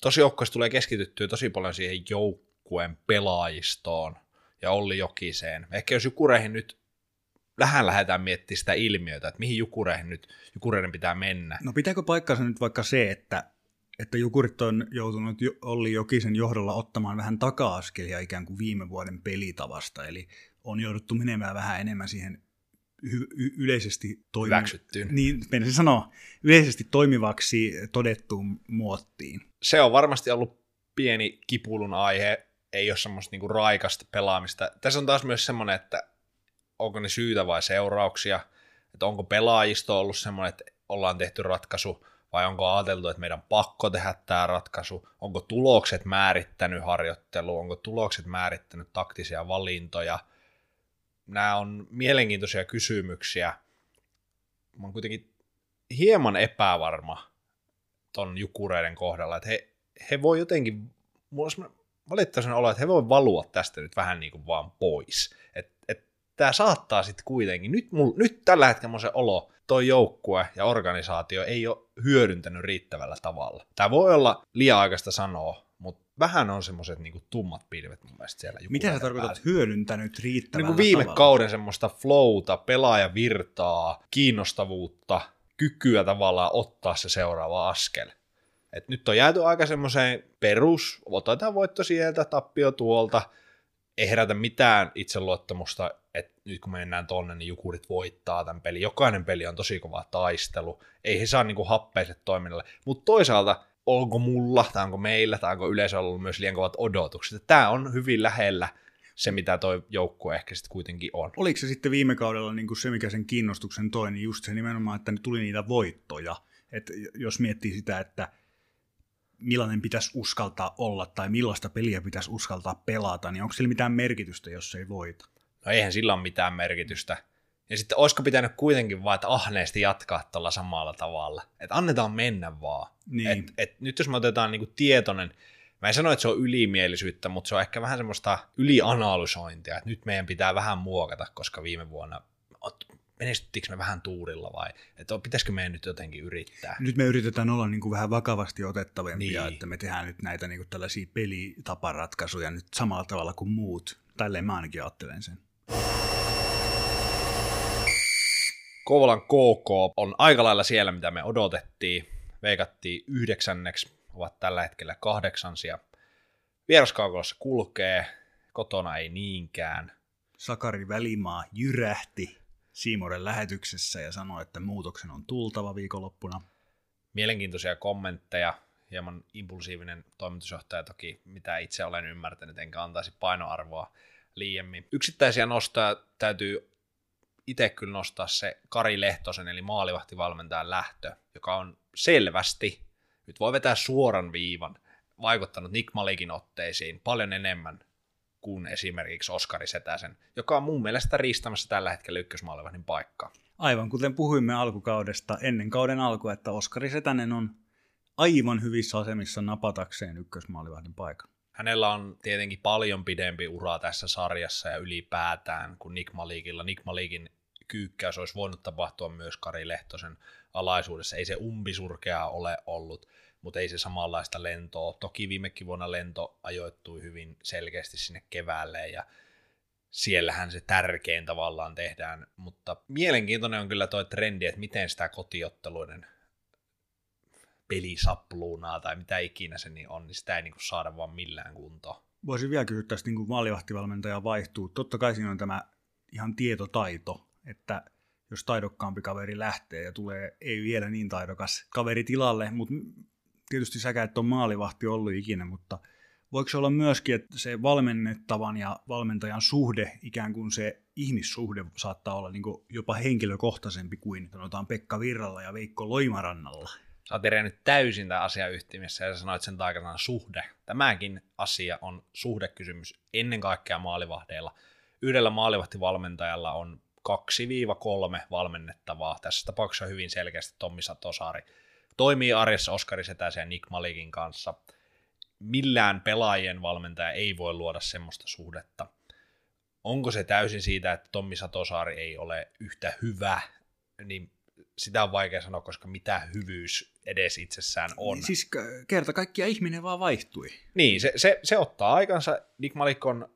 tosi joukkueessa tulee keskityttyä tosi paljon siihen joukkueen pelaajistoon ja Olli Jokiseen. Ehkä jos Jukureihin nyt vähän lähdetään miettimään sitä ilmiötä, että mihin Jukureihin nyt Jukureiden pitää mennä. No pitääkö paikkansa nyt vaikka se, että, että Jukurit on joutunut jo- Olli Jokisen johdolla ottamaan vähän taka-askelia ikään kuin viime vuoden pelitavasta, eli on jouduttu menemään vähän enemmän siihen y- yleisesti toimi- Hyväksyttyyn. Niin, sanoa, yleisesti toimivaksi todettuun muottiin. Se on varmasti ollut pieni kipulun aihe, ei ole semmoista niinku raikasta pelaamista. Tässä on taas myös semmoinen, että onko ne syytä vai seurauksia, että onko pelaajisto ollut semmoinen, että ollaan tehty ratkaisu, vai onko ajateltu, että meidän pakko tehdä tämä ratkaisu, onko tulokset määrittänyt harjoittelu, onko tulokset määrittänyt taktisia valintoja. Nämä on mielenkiintoisia kysymyksiä. Mä oon kuitenkin hieman epävarma ton Jukureiden kohdalla, että he, he voi jotenkin, mulla on valitettavasti olo, että he voi valua tästä nyt vähän niin kuin vaan pois. Tämä saattaa sitten kuitenkin, nyt, mul, nyt tällä hetkellä on se olo, toi joukkue ja organisaatio ei ole hyödyntänyt riittävällä tavalla. Tämä voi olla liian aikaista sanoa, mutta vähän on semmoiset niinku tummat pilvet mun mielestä siellä Mitä sä tarkoitat päällä. hyödyntänyt riittävällä Niin viime tavalla? kauden semmoista flowta, pelaajavirtaa, kiinnostavuutta, kykyä tavallaan ottaa se seuraava askel. Et nyt on jääty aika semmoiseen perus, otetaan voitto sieltä, tappio tuolta, ei herätä mitään itseluottamusta, että nyt kun mennään tonne, niin Jukurit voittaa tämän pelin. Jokainen peli on tosi kova taistelu, ei he saa niinku happeiset toiminnalle. Mutta toisaalta, onko mulla, tai onko meillä, tai onko yleensä ollut myös liian kovat odotukset. Tämä on hyvin lähellä se, mitä toi joukkue ehkä sitten kuitenkin on. Oliko se sitten viime kaudella niin kuin se, mikä sen kiinnostuksen toi, niin just se nimenomaan, että ne tuli niitä voittoja. Että jos miettii sitä, että millainen pitäisi uskaltaa olla tai millaista peliä pitäisi uskaltaa pelata, niin onko sillä mitään merkitystä, jos se ei voita? No eihän sillä ole mitään merkitystä. Ja sitten olisiko pitänyt kuitenkin vaan, että ahneesti jatkaa tuolla samalla tavalla. Että annetaan mennä vaan. Niin. Et, et nyt jos me otetaan niinku tietoinen, mä en sano, että se on ylimielisyyttä, mutta se on ehkä vähän semmoista ylianalysointia, että nyt meidän pitää vähän muokata, koska viime vuonna menestyttikö me vähän tuurilla vai, että pitäisikö meidän nyt jotenkin yrittää. Nyt me yritetään olla niin kuin vähän vakavasti otettavampia, Niin. että me tehdään nyt näitä niin kuin tällaisia pelitaparatkaisuja nyt samalla tavalla kuin muut. Tälleen mä ainakin ajattelen sen. Kouvolan KK on aika lailla siellä, mitä me odotettiin. Veikattiin yhdeksänneksi, ovat tällä hetkellä kahdeksansia. Vieraskaukolossa kulkee, kotona ei niinkään. Sakari Välimaa jyrähti Siimoren lähetyksessä ja sanoi, että muutoksen on tultava viikonloppuna. Mielenkiintoisia kommentteja, hieman impulsiivinen toimitusjohtaja toki, mitä itse olen ymmärtänyt, enkä antaisi painoarvoa liiemmin. Yksittäisiä nostoja täytyy itse kyllä nostaa se Kari Lehtosen, eli maalivahtivalmentajan lähtö, joka on selvästi, nyt voi vetää suoran viivan, vaikuttanut Nick Malikin otteisiin paljon enemmän kuin esimerkiksi Oskari Setäsen, joka on mun mielestä riistämässä tällä hetkellä ykkösmaalivahdin paikkaa. Aivan kuten puhuimme alkukaudesta ennen kauden alkua, että Oskari Setänen on aivan hyvissä asemissa napatakseen ykkösmaalivahdin paikan. Hänellä on tietenkin paljon pidempi ura tässä sarjassa ja ylipäätään kuin Nick Malikilla. Nick Malikin kyykkäys olisi voinut tapahtua myös Kari Lehtosen alaisuudessa. Ei se umpisurkea ole ollut, mutta ei se samanlaista lentoa. Toki viimekin vuonna lento ajoittui hyvin selkeästi sinne keväälle ja siellähän se tärkein tavallaan tehdään, mutta mielenkiintoinen on kyllä tuo trendi, että miten sitä kotiotteluiden pelisapluunaa tai mitä ikinä se niin on, niin sitä ei niin kuin saada vaan millään kuntoon. Voisin vielä kysyä tästä niin maalivahtivalmentaja vaihtuu. Totta kai siinä on tämä ihan tietotaito, että jos taidokkaampi kaveri lähtee ja tulee ei vielä niin taidokas kaveri tilalle, mutta tietysti säkä et ole maalivahti ollut ikinä, mutta voiko se olla myöskin, että se valmennettavan ja valmentajan suhde, ikään kuin se ihmissuhde saattaa olla niin jopa henkilökohtaisempi kuin sanotaan Pekka Virralla ja Veikko Loimarannalla? Sä oot nyt täysin tämän asian yhtimissä ja sä sanoit sen taikana suhde. Tämäkin asia on suhdekysymys ennen kaikkea maalivahdeilla. Yhdellä maalivahtivalmentajalla on 2-3 valmennettavaa. Tässä tapauksessa hyvin selkeästi Tommi Satosaari. Toimii arjessa Oskari Setäsen ja Nick Malikin kanssa. Millään pelaajien valmentaja ei voi luoda semmoista suhdetta. Onko se täysin siitä, että Tommi Satosaari ei ole yhtä hyvä, niin sitä on vaikea sanoa, koska mitä hyvyys edes itsessään on. Siis kerta kaikkia ihminen vaan vaihtui. Niin, se, se, se ottaa aikansa. Nick Malik on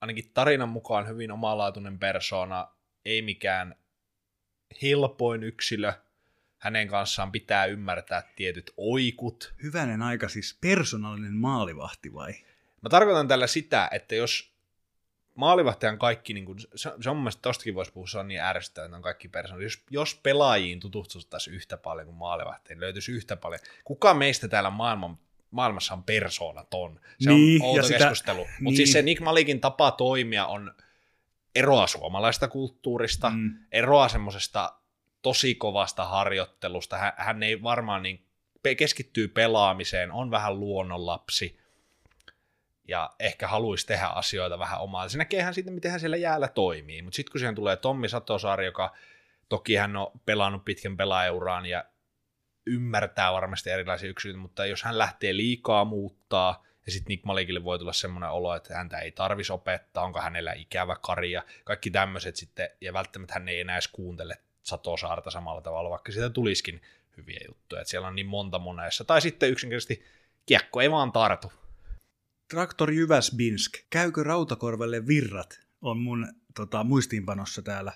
ainakin tarinan mukaan hyvin omalaatuinen persona, ei mikään helpoin yksilö. Hänen kanssaan pitää ymmärtää tietyt oikut. Hyvänen aika, siis persoonallinen maalivahti vai? Mä tarkoitan tällä sitä, että jos maalivahtajan kaikki, niin kuin, se, se on mun mielestä tostakin voisi puhua, se on niin ärsyttävää, että on kaikki persoonat. Jos, jos pelaajiin tutustuttaisiin yhtä paljon kuin maalivahteen, löytyisi yhtä paljon. Kuka meistä täällä maailman, maailmassa on persoonaton? Se niin, on outo sitä, keskustelu. Niin. Mutta siis se Nick Malikin tapa toimia on eroa suomalaista kulttuurista, mm. eroa semmoisesta tosi kovasta harjoittelusta. Hän, hän ei varmaan niin keskittyy pelaamiseen, on vähän luonnonlapsi, ja ehkä haluaisi tehdä asioita vähän omaa. Se näkeehän siitä, miten hän siellä jäällä toimii. Mutta sitten kun siihen tulee Tommi Satosaari, joka toki hän on pelannut pitkän pelaajauraan ja ymmärtää varmasti erilaisia yksilöitä, mutta jos hän lähtee liikaa muuttaa, ja sitten Nick Malikille voi tulla semmoinen olo, että häntä ei tarvisi opettaa, onko hänellä ikävä karja, kaikki tämmöiset sitten, ja välttämättä hän ei enää edes kuuntele Satosaarta samalla tavalla, vaikka siitä tulisikin hyviä juttuja, että siellä on niin monta monessa. Tai sitten yksinkertaisesti kiekko ei vaan tartu, Traktor Jyväsbinsk, käykö Rautakorvelle virrat, on mun tota, muistiinpanossa täällä.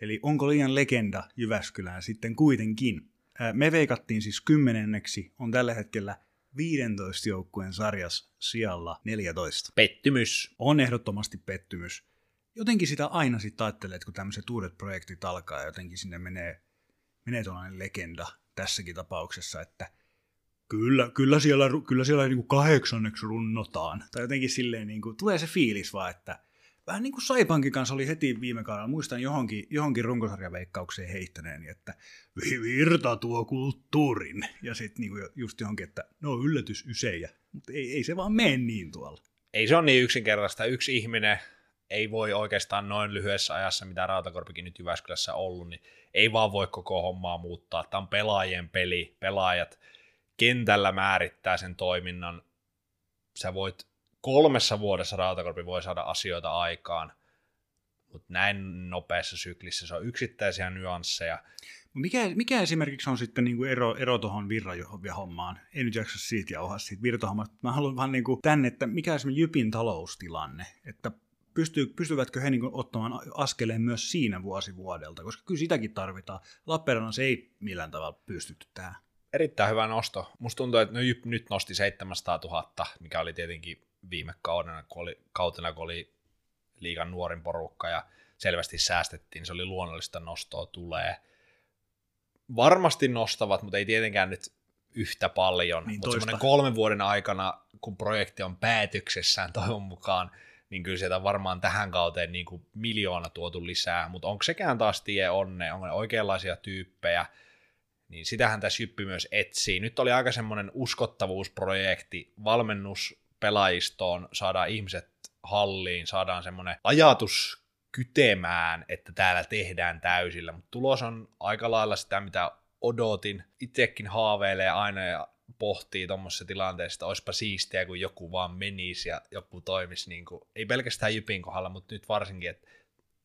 Eli onko liian legenda Jyväskylään sitten kuitenkin? Me veikattiin siis kymmenenneksi, on tällä hetkellä 15 joukkueen sarjas sijalla 14. Pettymys. On ehdottomasti pettymys. Jotenkin sitä aina sitten ajattelee, että kun tämmöiset uudet projektit alkaa jotenkin sinne menee, menee tuollainen legenda tässäkin tapauksessa, että – kyllä, kyllä siellä, kyllä siellä niin kuin kahdeksanneksi runnotaan. Tai jotenkin silleen, niin kuin, tulee se fiilis vaan, että vähän niin kuin Saipankin kanssa oli heti viime kaudella. Muistan johonkin, johonkin runkosarjaveikkaukseen heittäneen, että virta tuo kulttuurin. Ja sitten niin just johonkin, että no yllätys ysejä. Mutta ei, ei se vaan mene niin tuolla. Ei se ole niin yksinkertaista. Yksi ihminen ei voi oikeastaan noin lyhyessä ajassa, mitä Rautakorpikin nyt Jyväskylässä ollut, niin ei vaan voi koko hommaa muuttaa. Tämä on pelaajien peli. Pelaajat kentällä määrittää sen toiminnan. Sä voit kolmessa vuodessa Rautakorpi voi saada asioita aikaan, mutta näin nopeassa syklissä se on yksittäisiä nyansseja. Mikä, mikä esimerkiksi on sitten niin kuin ero, ero tuohon hommaan? Ei nyt jaksa siitä jauhaa siitä virtahommasta. Mä haluan vaan niin kuin tänne, että mikä on Jypin taloustilanne, että pystyy, pystyvätkö he niin ottamaan askeleen myös siinä vuosi vuodelta, koska kyllä sitäkin tarvitaan. Lappeenrannassa ei millään tavalla pystytty tähän erittäin hyvä nosto. Musta tuntuu, että nyt, nyt nosti 700 000, mikä oli tietenkin viime kaudena, kun oli, kautena, kun oli liikan nuorin porukka ja selvästi säästettiin, se oli luonnollista nostoa tulee. Varmasti nostavat, mutta ei tietenkään nyt yhtä paljon, niin mutta semmoinen kolmen vuoden aikana, kun projekti on päätöksessään toivon mukaan, niin kyllä sieltä varmaan tähän kauteen niin kuin miljoona tuotu lisää, mutta onko sekään taas tie onne, onko ne oikeanlaisia tyyppejä, niin sitähän tässä Jyppi myös etsii. Nyt oli aika semmoinen uskottavuusprojekti, valmennus pelaajistoon, saadaan ihmiset halliin, saadaan semmoinen ajatus kytemään, että täällä tehdään täysillä, mutta tulos on aika lailla sitä, mitä odotin. Itsekin haaveilee aina ja pohtii tuommoisessa tilanteessa, että olisipa siistiä, kun joku vaan menisi ja joku toimisi, niin kuin, ei pelkästään Jypin kohdalla, mutta nyt varsinkin, että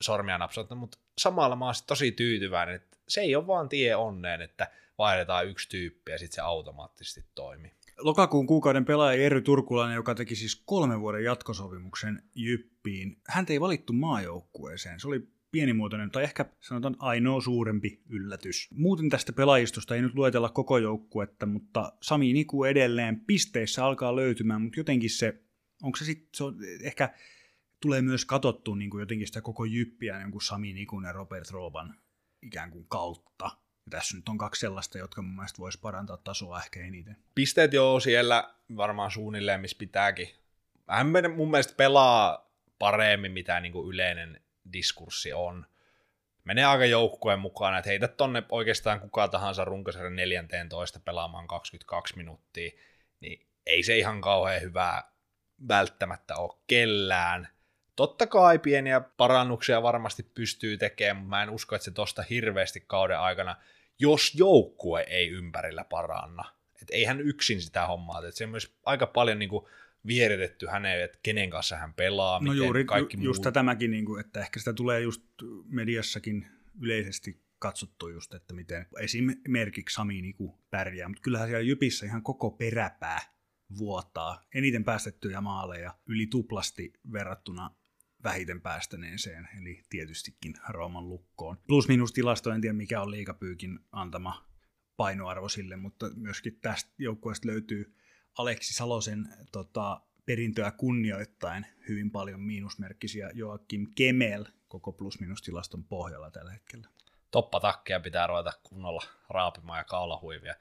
sormia napsautta, mutta samalla mä oon tosi tyytyväinen, että se ei ole vaan tie onneen, että vaihdetaan yksi tyyppi ja sitten se automaattisesti toimii. Lokakuun kuukauden pelaaja Erry Turkulainen, joka teki siis kolmen vuoden jatkosopimuksen Jyppiin. hän ei valittu maajoukkueeseen. Se oli pienimuotoinen tai ehkä sanotaan ainoa suurempi yllätys. Muuten tästä pelaajistosta ei nyt luetella koko joukkuetta, mutta Sami Niku edelleen pisteissä alkaa löytymään, mutta jotenkin se, onko se sitten, se on ehkä tulee myös katsottua niin kuin jotenkin sitä koko jyppiä niin kuin Sami Nikun ja Robert Rooban ikään kuin kautta. Ja tässä nyt on kaksi sellaista, jotka mun mielestä voisi parantaa tasoa ehkä eniten. Pisteet jo siellä varmaan suunnilleen, missä pitääkin. Hän mun mielestä pelaa paremmin, mitä niin kuin yleinen diskurssi on. Menee aika joukkueen mukaan, että heitä tonne oikeastaan kuka tahansa runkosarjan 14 pelaamaan 22 minuuttia, niin ei se ihan kauhean hyvää välttämättä ole kellään. Totta kai pieniä parannuksia varmasti pystyy tekemään, mutta mä en usko, että se tosta hirveästi kauden aikana, jos joukkue ei ympärillä paranna. Että ei hän yksin sitä hommaa, että se on myös aika paljon niin kuin vieritetty häneen, että kenen kanssa hän pelaa, no miten juuri, kaikki ju, just muu... tämäkin, niin kuin, että ehkä sitä tulee just mediassakin yleisesti katsottu just, että miten esimerkiksi Sami Niku pärjää, mutta kyllähän siellä Jypissä ihan koko peräpää vuotaa. Eniten päästettyjä maaleja yli tuplasti verrattuna vähiten päästäneeseen, eli tietystikin Rooman lukkoon. Plus-minus tilasto, en tiedä mikä on liikapyykin antama painoarvo sille, mutta myöskin tästä joukkueesta löytyy Aleksi Salosen tota, perintöä kunnioittain hyvin paljon miinusmerkkisiä Joakim Kemel koko plus-minus-tilaston pohjalla tällä hetkellä. Toppatakkia pitää ruveta kunnolla raapimaan ja kaulahuivia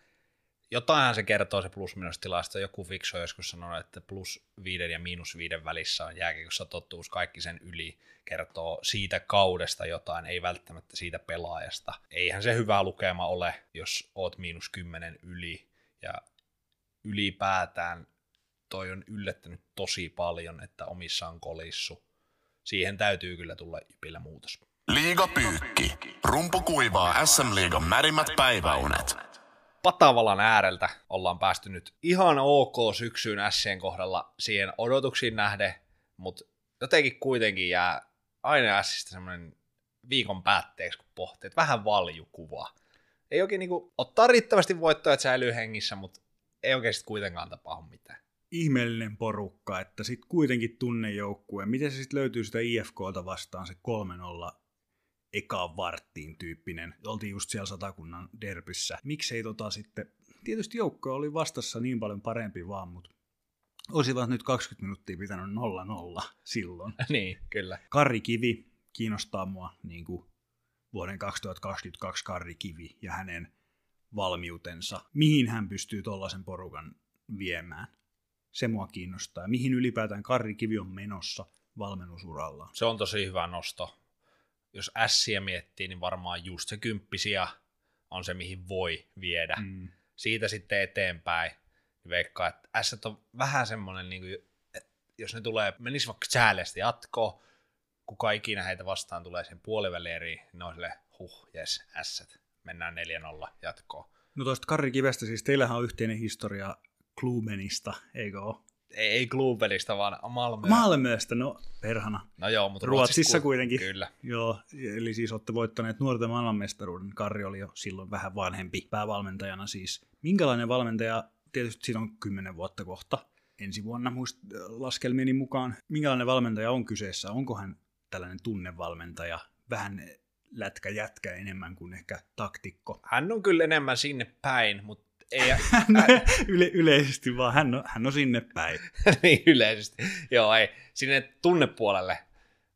jotainhan se kertoo se plus tilasta. Joku fikso joskus sanonut, että plus viiden ja miinus viiden välissä on jääkiekossa totuus. Kaikki sen yli kertoo siitä kaudesta jotain, ei välttämättä siitä pelaajasta. Eihän se hyvä lukema ole, jos oot miinus kymmenen yli. Ja ylipäätään toi on yllättänyt tosi paljon, että omissa on kolissu. Siihen täytyy kyllä tulla Jypillä muutos. Liiga pyykki. Rumpu kuivaa SM-liigan märimmät päiväunet. Patavalan ääreltä ollaan päästy nyt ihan ok syksyyn Sien kohdalla siihen odotuksiin nähden, mutta jotenkin kuitenkin jää aina Sistä semmoinen viikon päätteeksi, kun pohtii, että vähän valjukuva. Ei oikein niinku, ottaa riittävästi voittoja, että säilyy hengissä, mutta ei oikeasti kuitenkaan tapahdu mitään. Ihmeellinen porukka, että sitten kuitenkin tunnejoukkue. Miten se sitten löytyy sitä IFKlta vastaan se 3-0 ekaan varttiin tyyppinen. Oltiin just siellä satakunnan derbyssä. Miksei tota sitten, tietysti joukko oli vastassa niin paljon parempi vaan, mutta olisivat nyt 20 minuuttia pitänyt 0-0 silloin. niin, kyllä. Karri Kivi kiinnostaa mua niin kuin vuoden 2022 Karri Kivi ja hänen valmiutensa. Mihin hän pystyy tuollaisen porukan viemään? Se mua kiinnostaa. Mihin ylipäätään Karri Kivi on menossa valmennusuralla? Se on tosi hyvä nosto jos ässiä miettii, niin varmaan just se kymppisiä on se, mihin voi viedä. Mm. Siitä sitten eteenpäin niin veikkaa, että ässät on vähän semmoinen, niin kuin, että jos ne tulee, menis vaikka sääleesti jatkoon, kuka ikinä heitä vastaan tulee sen puolivälieriin, niin ne on sille, huh, jes, ässät, mennään 4-0 jatkoon. No tuosta Karri Kivestä, siis teillähän on yhteinen historia Klubenista, eikö ole? ei, ei Klubelista, vaan Malmö. Malmöstä, no perhana. No joo, mutta Ruotsissa kuitenkin. Kyllä. Joo, eli siis olette voittaneet nuorten maailmanmestaruuden. Karri oli jo silloin vähän vanhempi päävalmentajana siis. Minkälainen valmentaja, tietysti siinä on kymmenen vuotta kohta, ensi vuonna muist, laskelmieni mukaan. Minkälainen valmentaja on kyseessä? Onko hän tällainen tunnevalmentaja, vähän lätkä jätkä enemmän kuin ehkä taktikko? Hän on kyllä enemmän sinne päin, mutta ei, Yle, yleisesti vaan, hän on, hän on sinne päin. niin, yleisesti. Joo, ei. Sinne tunnepuolelle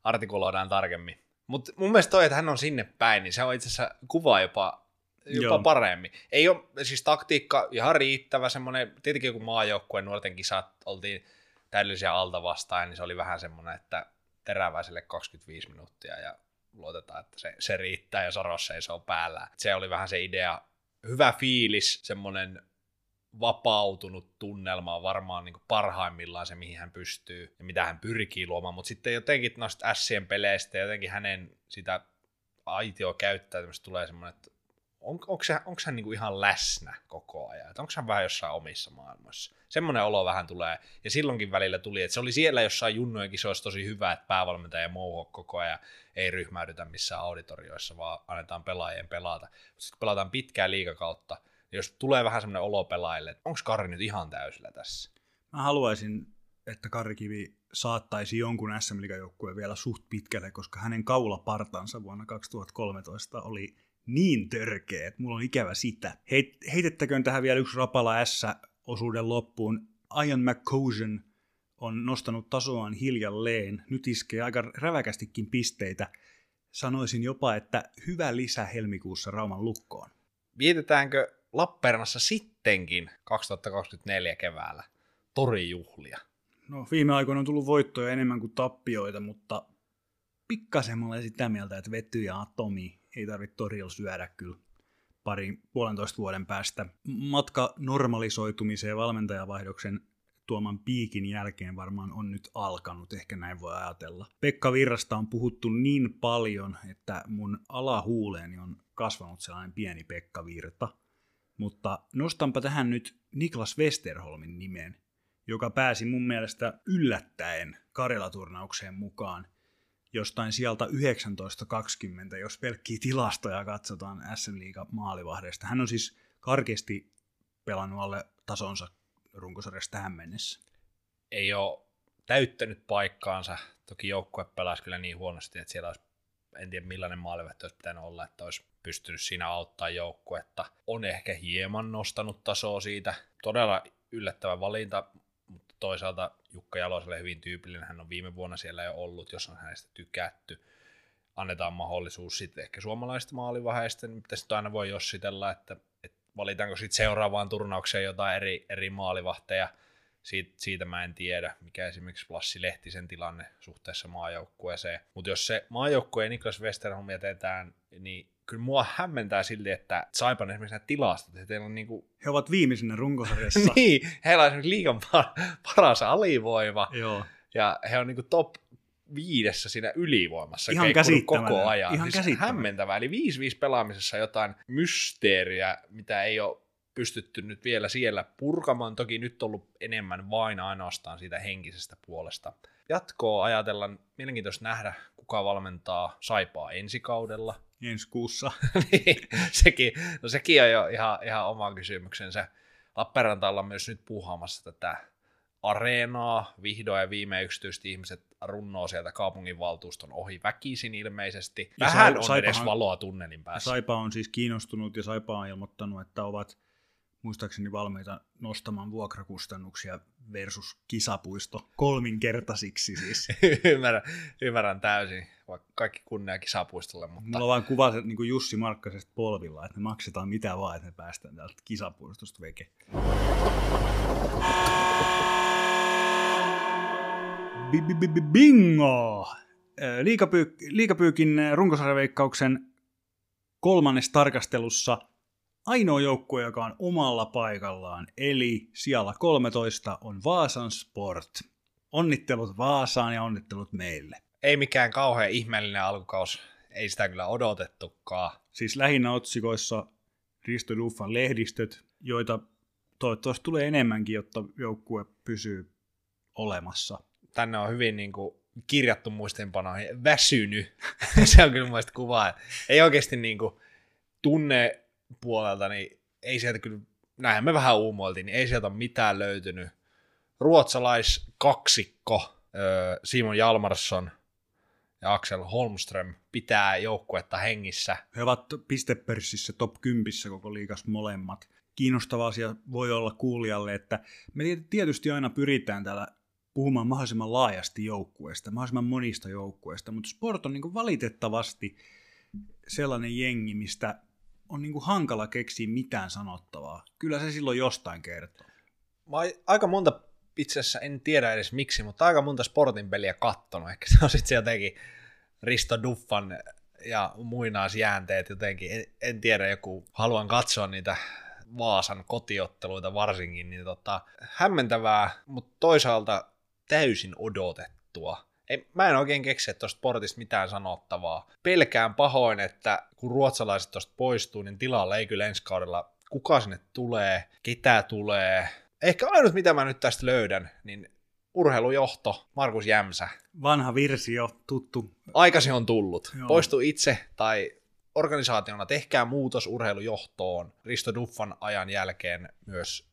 artikuloidaan tarkemmin. Mutta mun mielestä toi, että hän on sinne päin, niin se on itse asiassa kuva jopa, jopa paremmin. Ei ole siis taktiikka ihan riittävä, semmoinen, tietenkin joku maajoukkueen nuorten kisat oltiin täydellisiä alta vastaan, niin se oli vähän semmoinen, että teräväiselle 25 minuuttia ja luotetaan, että se, se riittää ja Saros seisoo päällä. Se oli vähän se idea hyvä fiilis, semmoinen vapautunut tunnelma on varmaan niin parhaimmillaan se, mihin hän pystyy ja mitä hän pyrkii luomaan, mutta sitten jotenkin noista Sien peleistä jotenkin hänen sitä aitio käyttäytymistä tulee semmoinen, että on, onko, se, onko hän niinku ihan läsnä koko ajan, onko hän vähän jossain omissa maailmassa. Semmoinen olo vähän tulee, ja silloinkin välillä tuli, että se oli siellä jossain junnojen kisoissa tosi hyvä, että päävalmentaja mouho koko ajan, ei ryhmäydytä missään auditorioissa, vaan annetaan pelaajien pelata. Sitten kun pelataan pitkää liikakautta, niin jos tulee vähän semmoinen olo pelaajille, että onko Karri nyt ihan täysillä tässä? Mä haluaisin, että Karri Kivi saattaisi jonkun SM joukkueen vielä suht pitkälle, koska hänen kaulapartansa vuonna 2013 oli niin törkeä, että mulla on ikävä sitä. Heit, heitettäköön tähän vielä yksi rapala S-osuuden loppuun. Ian McCosion on nostanut tasoaan hiljalleen. Nyt iskee aika räväkästikin pisteitä. Sanoisin jopa, että hyvä lisä helmikuussa Rauman lukkoon. Vietetäänkö Lappeenrannassa sittenkin 2024 keväällä torijuhlia? No viime aikoina on tullut voittoja enemmän kuin tappioita, mutta pikkasen mä olen sitä mieltä, että Vetty ja Atomi ei tarvitse torilla syödä kyllä parin puolentoista vuoden päästä. Matka normalisoitumiseen valmentajavaihdoksen tuoman piikin jälkeen varmaan on nyt alkanut, ehkä näin voi ajatella. Pekka Virrasta on puhuttu niin paljon, että mun alahuuleeni on kasvanut sellainen pieni Pekka Virta. Mutta nostanpa tähän nyt Niklas Westerholmin nimen, joka pääsi mun mielestä yllättäen Karjala-turnaukseen mukaan – jostain sieltä 1920, jos pelkkiä tilastoja katsotaan SM Liiga maalivahdeista. Hän on siis karkeasti pelannut alle tasonsa runkosarjassa tähän mennessä. Ei ole täyttänyt paikkaansa. Toki joukkue pelasi kyllä niin huonosti, että siellä olisi, en tiedä millainen maalivahti olisi pitänyt olla, että olisi pystynyt siinä auttaa joukkuetta. On ehkä hieman nostanut tasoa siitä. Todella yllättävä valinta, toisaalta Jukka Jaloselle hyvin tyypillinen, hän on viime vuonna siellä jo ollut, jos on hänestä tykätty. Annetaan mahdollisuus sitten ehkä suomalaisista maalivahdeista, niin pitäisi aina voi jossitella, että, että valitaanko sitten seuraavaan turnaukseen jotain eri, eri maalivahteja. Siitä, siitä mä en tiedä, mikä esimerkiksi Lassi Lehtisen tilanne suhteessa maajoukkueeseen. Mutta jos se maajoukkue ja Niklas Westerholm jätetään, niin kyllä mua hämmentää silti, että Saipan esimerkiksi nämä tilastot, että teillä on niinku... He ovat viimeisenä runkosarjassa. niin, heillä on esimerkiksi liigan paras alivoima. Joo. Ja he on niinku top viidessä siinä ylivoimassa Ihan koko ajan. Ihan siis hämmentävää. Eli 5-5 pelaamisessa jotain mysteeriä, mitä ei ole pystytty nyt vielä siellä purkamaan. Toki nyt on ollut enemmän vain ainoastaan siitä henkisestä puolesta. Jatkoa ajatellaan, mielenkiintoista nähdä, kuka valmentaa Saipaa ensi kaudella ensi kuussa. niin, sekin, no sekin on jo ihan, ihan oma kysymyksensä. Lappeenranta myös nyt puhaamassa tätä areenaa. Vihdoin ja viime yksityiset ihmiset runnoo sieltä kaupunginvaltuuston ohi väkisin ilmeisesti. Ja Vähän on Saipahan, edes valoa tunnelin päässä. Saipa on siis kiinnostunut ja Saipa on ilmoittanut, että ovat muistaakseni valmiita nostamaan vuokrakustannuksia versus kisapuisto kolminkertaisiksi siis. ymmärrän, ymmärrän täysin, vaikka kaikki kunnia kisapuistolle. Mutta... Mulla on vain kuva niin kuin Jussi Markkasesta polvilla, että me maksetaan mitä vaan, että me päästään täältä kisapuistosta veke. Bingo! Liikapyykin runkosarjaveikkauksen kolmannes tarkastelussa – ainoa joukkue, joka on omalla paikallaan, eli siellä 13 on Vaasan Sport. Onnittelut Vaasaan ja onnittelut meille. Ei mikään kauhean ihmeellinen alkukaus, ei sitä kyllä odotettukaan. Siis lähinnä otsikoissa Risto Duffan lehdistöt, joita toivottavasti tulee enemmänkin, jotta joukkue pysyy olemassa. Tänne on hyvin niin kuin kirjattu muistinpanoihin, väsynyt. Se on kyllä muista kuvaa. Ei oikeasti niin kuin tunne puolelta, niin ei sieltä kyllä, näinhän me vähän uumoiltiin, niin ei sieltä ole mitään löytynyt. Ruotsalaiskaksikko, Simon Jalmarsson ja Axel Holmström pitää joukkuetta hengissä. He ovat pistepörssissä top 10 koko liigas molemmat. Kiinnostava asia voi olla kuulijalle, että me tietysti aina pyritään täällä puhumaan mahdollisimman laajasti joukkueesta, mahdollisimman monista joukkueista, mutta sport on niin valitettavasti sellainen jengi, mistä on niin kuin hankala keksiä mitään sanottavaa. Kyllä se silloin jostain kertoo. Mä aika monta, itse asiassa en tiedä edes miksi, mutta aika monta sportin peliä kattonut. Ehkä se on sitten jotenkin Risto Duffan ja muinaisjäänteet jotenkin. En, en tiedä, joku haluan katsoa niitä Vaasan kotiotteluita varsinkin, niin tota, hämmentävää, mutta toisaalta täysin odotettua. Ei, mä en oikein keksi tuosta sportista mitään sanottavaa. Pelkään pahoin, että kun ruotsalaiset tuosta poistuu, niin tilalla ei kyllä ensi kaudella kuka sinne tulee, ketä tulee. Ehkä ainut, mitä mä nyt tästä löydän, niin urheilujohto, Markus Jämsä. Vanha virsi jo, tuttu. Aikaisin on tullut. Joo. Poistu itse tai organisaationa tehkää muutos urheilujohtoon. Risto Duffan ajan jälkeen myös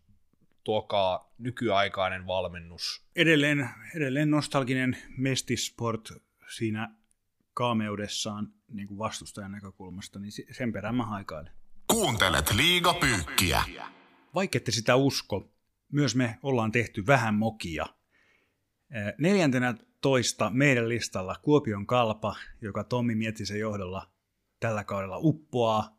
tuokaa nykyaikainen valmennus. Edelleen, edelleen nostalginen Mestisport siinä kaameudessaan niin kuin vastustajan näkökulmasta, niin se- sen perään mä haikailen. Kuuntelet liigapyykkiä. Vaikka ette sitä usko, myös me ollaan tehty vähän mokia. Neljäntenä toista meidän listalla Kuopion Kalpa, joka Tommi Miettisen johdolla tällä kaudella uppoaa,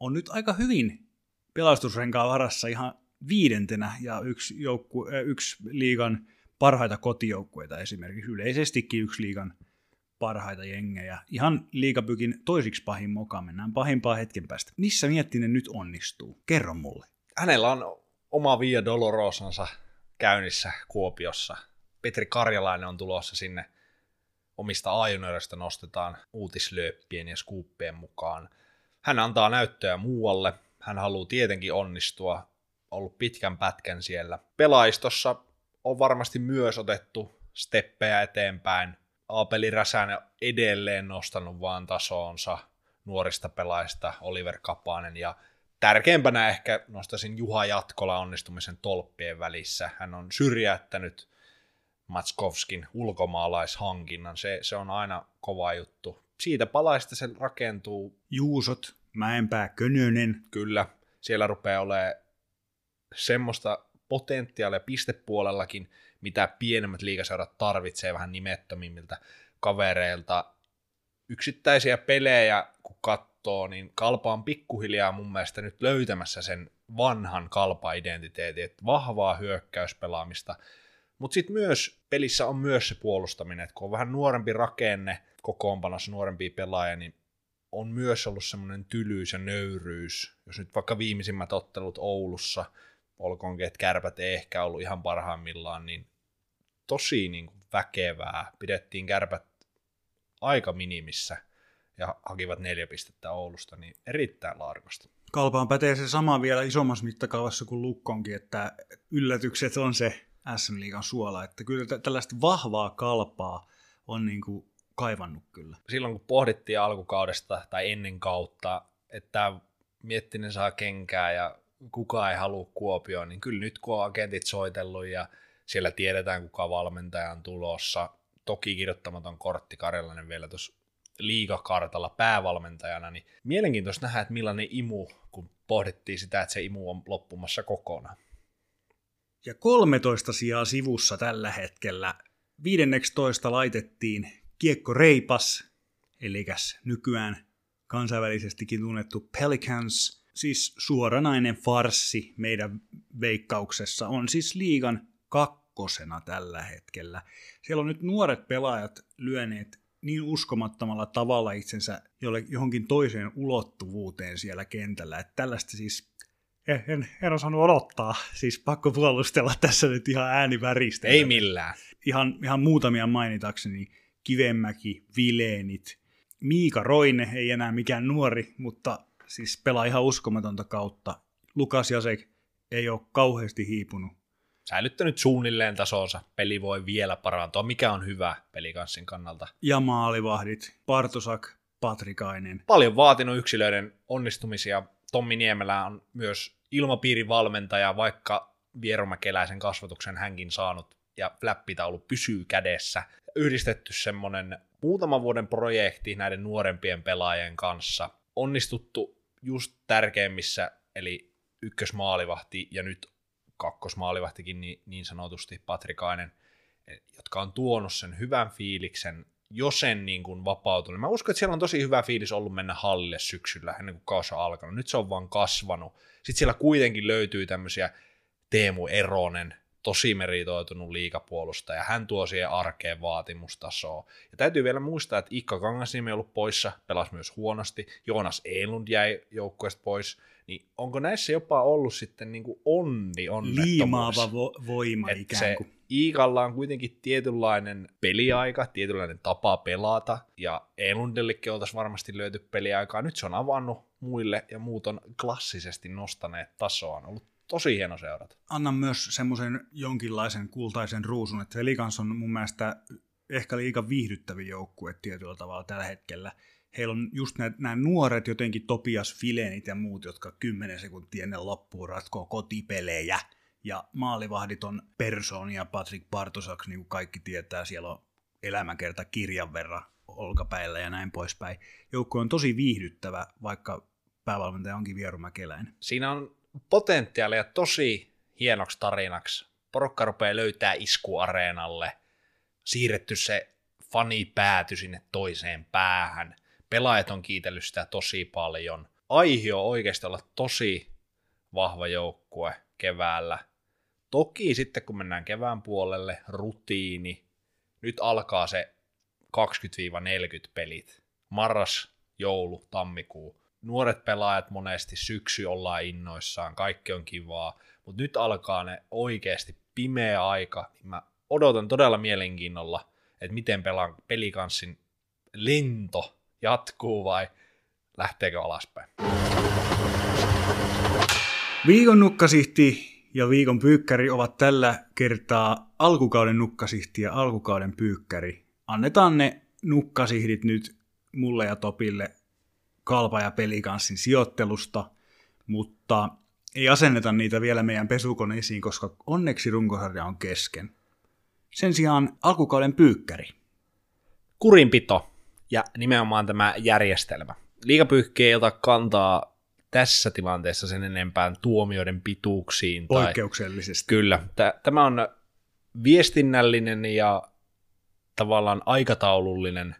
on nyt aika hyvin pelastusrenkaan varassa ihan viidentenä ja yksi, joukku, äh, yksi liigan parhaita kotijoukkueita esimerkiksi. Yleisestikin yksi liigan parhaita jengejä. Ihan liigapykin toisiksi pahin moka, mennään pahimpaa hetken päästä. Missä Miettinen nyt onnistuu? Kerro mulle. Hänellä on oma Via Dolorosansa käynnissä Kuopiossa. Petri Karjalainen on tulossa sinne omista ajoneuvoista nostetaan uutislööppien ja skuuppien mukaan. Hän antaa näyttöä muualle. Hän haluaa tietenkin onnistua. Ollut pitkän pätkän siellä. Pelaistossa on varmasti myös otettu steppejä eteenpäin. Aapeli Räsänen edelleen nostanut vaan tasoonsa nuorista pelaajista Oliver Kapanen ja tärkeimpänä ehkä nostaisin Juha Jatkola onnistumisen tolppien välissä. Hän on syrjäyttänyt Matskovskin ulkomaalaishankinnan. Se, se on aina kova juttu. Siitä palaista se rakentuu Juusot, Mäenpää, Könönen. kyllä. Siellä rupeaa olemaan semmoista potentiaalia pistepuolellakin, mitä pienemmät liikaseurat tarvitsee vähän nimettömimmiltä kavereilta. Yksittäisiä pelejä, kun katsoo, niin Kalpa on pikkuhiljaa mun mielestä nyt löytämässä sen vanhan Kalpa-identiteetin, että vahvaa hyökkäyspelaamista, mutta sitten myös pelissä on myös se puolustaminen, että kun on vähän nuorempi rakenne kokoonpanossa, nuorempia pelaajia, niin on myös ollut semmoinen tylyys ja nöyryys. Jos nyt vaikka viimeisimmät ottelut Oulussa, olkoonkin, että kärpät ei ehkä ollut ihan parhaimmillaan, niin tosi niin kuin väkevää. Pidettiin kärpät aika minimissä ja hakivat neljä pistettä Oulusta, niin erittäin laadukasta. Kalpaan pätee se sama vielä isommassa mittakaavassa kuin Lukkonkin, että yllätykset on se SM Liigan suola, että kyllä tä- tällaista vahvaa kalpaa on niin kuin kaivannut kyllä. silloin kun pohdittiin alkukaudesta tai ennen kautta, että Miettinen saa kenkää ja kukaan ei halua Kuopioon, niin kyllä nyt kun on agentit soitellut ja siellä tiedetään kuka valmentaja on tulossa, toki kirjoittamaton kortti Karjalainen vielä tuossa liikakartalla päävalmentajana, niin mielenkiintoista nähdä, että millainen imu, kun pohdittiin sitä, että se imu on loppumassa kokonaan. Ja 13 sijaa sivussa tällä hetkellä. 15 laitettiin Kiekko Reipas, eli nykyään kansainvälisestikin tunnettu Pelicans, siis suoranainen farssi meidän veikkauksessa, on siis liigan kakkosena tällä hetkellä. Siellä on nyt nuoret pelaajat lyöneet niin uskomattomalla tavalla itsensä jolle, johonkin toiseen ulottuvuuteen siellä kentällä, että tällaista siis en, en, en osannut odottaa. Siis pakko puolustella tässä nyt ihan ääniväristä. Ei millään. Ihan, ihan muutamia mainitakseni. Kivemäki, Vileenit, Miika Roine, ei enää mikään nuori, mutta siis pelaa ihan uskomatonta kautta. Lukas Jasek ei ole kauheasti hiipunut. Säilyttänyt suunnilleen tasonsa. Peli voi vielä parantua, mikä on hyvä pelikanssin kannalta. Ja maalivahdit, Partosak, Patrikainen. paljon vaatinut yksilöiden onnistumisia. Tommi Niemelä on myös ilmapiirivalmentaja, vaikka Vieromäkeläisen kasvatuksen hänkin saanut, ja flappitaulu pysyy kädessä. Yhdistetty semmonen muutaman vuoden projekti näiden nuorempien pelaajien kanssa. Onnistuttu just tärkeimmissä, eli ykkösmaalivahti ja nyt kakkosmaalivahtikin niin, niin sanotusti Patrikainen, jotka on tuonut sen hyvän fiiliksen jo sen niin kuin vapautunut. Mä uskon, että siellä on tosi hyvä fiilis ollut mennä hallille syksyllä ennen kuin kausi on alkanut. Nyt se on vaan kasvanut. Sitten siellä kuitenkin löytyy tämmöisiä Teemu Eronen, tosi meritoitunut liikapuolustaja. Hän tuo siihen arkeen vaatimustasoa. Ja täytyy vielä muistaa, että Ikka Kangasniemi on ollut poissa, pelasi myös huonosti. Joonas Eilund jäi joukkueesta pois. Niin onko näissä jopa ollut sitten niin kuin onni onnettomuus? Liimaava vo- voima Et ikään se kuin. Iikalla on kuitenkin tietynlainen peliaika, tietynlainen tapa pelata, ja Elundellekin oltaisiin varmasti löyty peliaikaa. Nyt se on avannut muille, ja muut on klassisesti nostaneet tasoa. On ollut tosi hieno seurata. Annan myös semmoisen jonkinlaisen kultaisen ruusun, että Pelicans on mun mielestä ehkä liikan viihdyttävin joukkue tietyllä tavalla tällä hetkellä. Heillä on just nämä, nämä nuoret jotenkin Topias Filenit ja muut, jotka 10 sekuntia ennen loppuun ratkoo kotipelejä. Ja maalivahdit on Persson ja Patrick Bartosaks, niin kuin kaikki tietää, siellä on elämäkerta kirjan verran olkapäillä ja näin poispäin. Joukko on tosi viihdyttävä, vaikka päävalmentaja onkin Vieru Mäkeläinen. Siinä on potentiaalia tosi hienoksi tarinaksi. Porukka rupeaa löytää iskuareenalle, siirretty se fani pääty sinne toiseen päähän. Pelaajat on kiitellyt sitä tosi paljon. Aihe on oikeasti olla tosi vahva joukkue keväällä. Toki sitten kun mennään kevään puolelle, rutiini. Nyt alkaa se 20-40 pelit. Marras, joulu, tammikuu nuoret pelaajat monesti syksy ollaan innoissaan, kaikki on kivaa, mutta nyt alkaa ne oikeasti pimeä aika, niin mä odotan todella mielenkiinnolla, että miten pelaan pelikanssin lento jatkuu vai lähteekö alaspäin. Viikon nukkasihti ja viikon pyykkäri ovat tällä kertaa alkukauden nukkasihti ja alkukauden pyykkäri. Annetaan ne nukkasihdit nyt mulle ja Topille Kalpa ja Pelikanssin sijoittelusta, mutta ei asenneta niitä vielä meidän pesukoneisiin, koska onneksi runkosarja on kesken. Sen sijaan alkukauden pyykkäri. Kurinpito ja nimenomaan tämä järjestelmä. Liikapyyhki ei ota kantaa tässä tilanteessa sen enempään tuomioiden pituuksiin. Tai... Poikkeuksellisesti. Kyllä. Tämä on viestinnällinen ja tavallaan aikataulullinen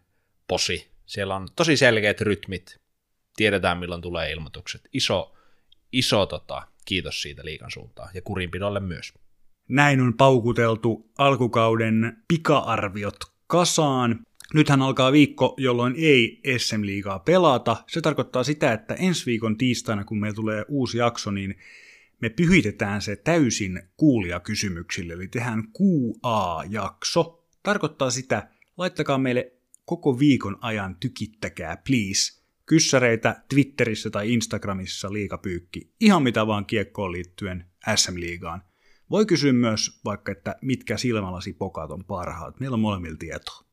posi. Siellä on tosi selkeät rytmit, tiedetään milloin tulee ilmoitukset. Iso, iso tota, kiitos siitä liikan suuntaan ja kurinpidolle myös. Näin on paukuteltu alkukauden pika-arviot kasaan. Nythän alkaa viikko, jolloin ei SM-liigaa pelata. Se tarkoittaa sitä, että ensi viikon tiistaina, kun meillä tulee uusi jakso, niin me pyhitetään se täysin kuulijakysymyksille, eli tehdään QA-jakso. Tarkoittaa sitä, laittakaa meille koko viikon ajan tykittäkää, please, kyssäreitä Twitterissä tai Instagramissa liikapyykki, ihan mitä vaan kiekkoon liittyen SM-liigaan. Voi kysyä myös vaikka, että mitkä silmälasipokat on parhaat. Meillä on molemmilla tietoa.